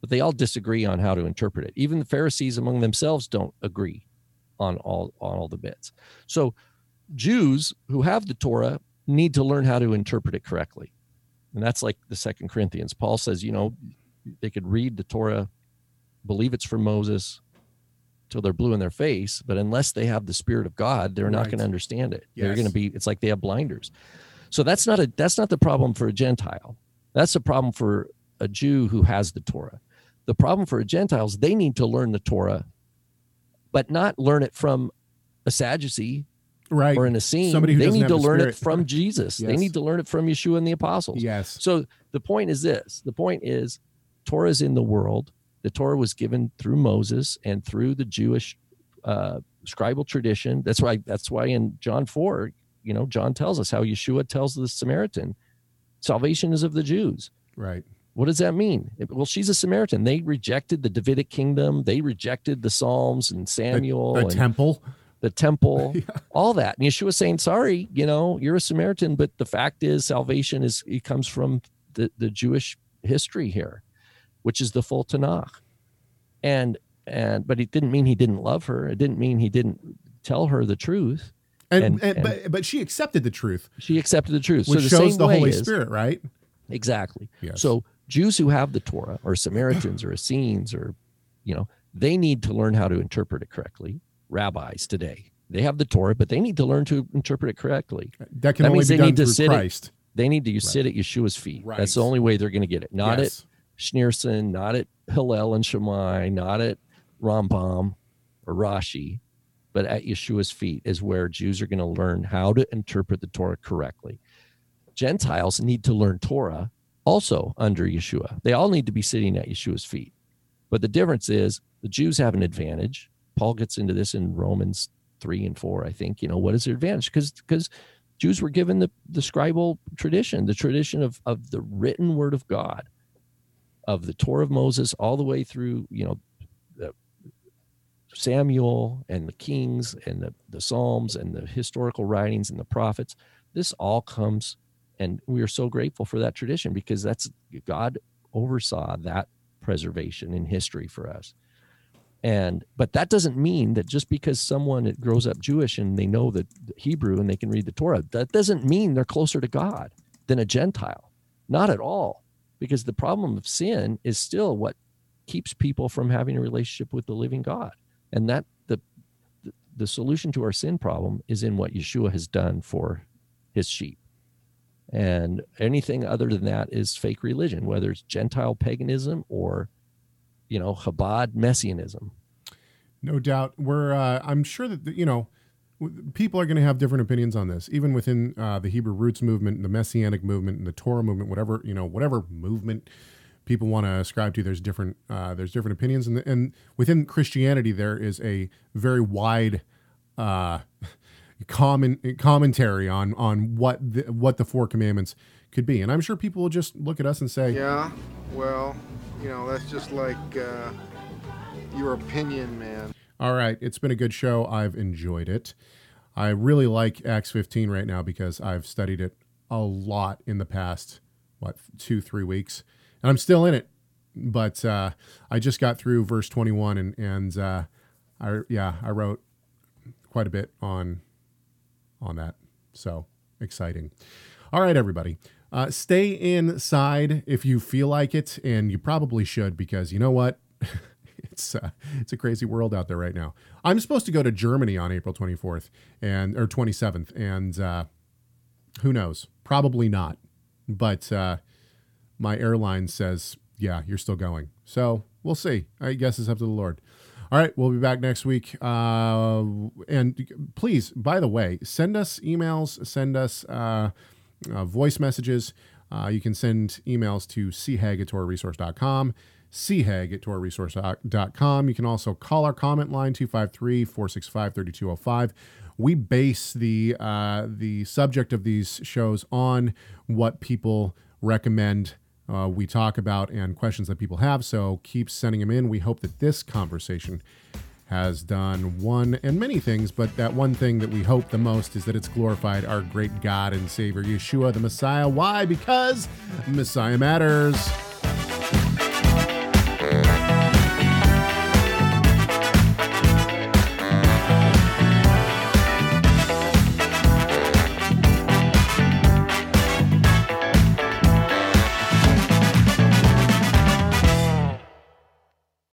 but they all disagree on how to interpret it. Even the Pharisees among themselves don't agree on all on all the bits. So Jews who have the Torah need to learn how to interpret it correctly. And that's like the second Corinthians. Paul says, you know, they could read the Torah, believe it's from Moses till they're blue in their face, but unless they have the spirit of God, they're not going to understand it. They're going to be it's like they have blinders. So that's not a that's not the problem for a Gentile. That's a problem for a Jew who has the Torah. The problem for a Gentile is they need to learn the Torah, but not learn it from a Sadducee right? or an Essene. Somebody who they need to learn Spirit. it from Jesus. They need to learn it from Yeshua and the apostles. yes, So the point is this: the point is, Torah is in the world. The Torah was given through Moses and through the Jewish uh, scribal tradition. That's why. That's why in John four, you know, John tells us how Yeshua tells the Samaritan, "Salvation is of the Jews." right. What does that mean? Well, she's a Samaritan. They rejected the Davidic kingdom. They rejected the Psalms and Samuel The and temple. The temple, <laughs> all that. And Yeshua saying, sorry, you know, you're a Samaritan, but the fact is salvation is it comes from the, the Jewish history here, which is the full Tanakh. And and but it didn't mean he didn't love her. It didn't mean he didn't tell her the truth. And, And- and, and- but but she accepted the truth, She accepted the truth. which so the shows the Holy is- Spirit, right? Exactly. Yes. So Jews who have the Torah or Samaritans or Essenes or, you know, they need to learn how to interpret it correctly. Rabbis today, they have the Torah, but they need to learn to interpret it correctly. That can That only means be they done need to through sit it- Christ. They need to sit at Yeshua's feet. Right. That's the only way they're going to get it. Not yes. at Schneerson, not at Hillel and Shammai, not at Rambam or Rashi, but at Yeshua's feet is where Jews are going to learn how to interpret the Torah correctly. Gentiles need to learn Torah also under Yeshua. They all need to be sitting at Yeshua's feet. But the difference is the Jews have an advantage. Paul gets into this in Romans 3 and 4, I think. You know, what is their advantage? Because because Jews were given the, the scribal tradition, the tradition of, of the written word of God, of the Torah of Moses, all the way through, you know, the Samuel and the Kings and the, the Psalms and the historical writings and the prophets. This all comes, and we are so grateful for that tradition because that's God oversaw that preservation in history for us. And but that doesn't mean that just because someone grows up Jewish and they know the Hebrew and they can read the Torah, that doesn't mean they're closer to God than a Gentile. Not at all. Because the problem of sin is still what keeps people from having a relationship with the living God. And that the the, solution to our sin problem is in what Yeshua has done for his sheep. And anything other than that is fake religion, whether it's Gentile paganism or you know, Chabad messianism. No doubt. We're. Uh, I'm sure that you know, people are going to have different opinions on this, even within uh, the Hebrew roots movement, the Messianic movement, and the Torah movement. Whatever you know, whatever movement people want to ascribe to, there's different. Uh, there's different opinions, and and within Christianity, there is a very wide. Uh, <laughs> common commentary on on what the, what the four commandments could be and i'm sure people will just look at us and say Yeah, well, you know, that's just like uh, your opinion, man. All right, it's been a good show. I've enjoyed it. I really like Acts 15 right now because I've studied it a lot in the past, what, two, three weeks. And I'm still in it. But uh, I just got through verse 21 and, and uh, I, yeah, I wrote quite a bit on, on that. So exciting. All right, everybody. Uh, stay inside if you feel like it, and you probably should because you know what? <laughs> it's uh, it's a crazy world out there right now. I'm supposed to go to Germany on April 24th and or 27th, and uh, who knows? Probably not. But uh, my airline says, yeah, you're still going. So we'll see. I guess it's up to the Lord. All right, we'll be back next week. Uh, and please, by the way, send us emails, send us uh, voice messages. Uh, you can send emails to chag at torahresource.com, chag at torahresource.com. You can also call our comment line 253 465 3205. We base the uh, the subject of these shows on what people recommend uh, we talk about and questions that people have. So keep sending them in. We hope that this conversation has done one and many things, but that one thing that we hope the most is that it's glorified our great God and Savior, Yeshua the Messiah. Why? Because Messiah matters.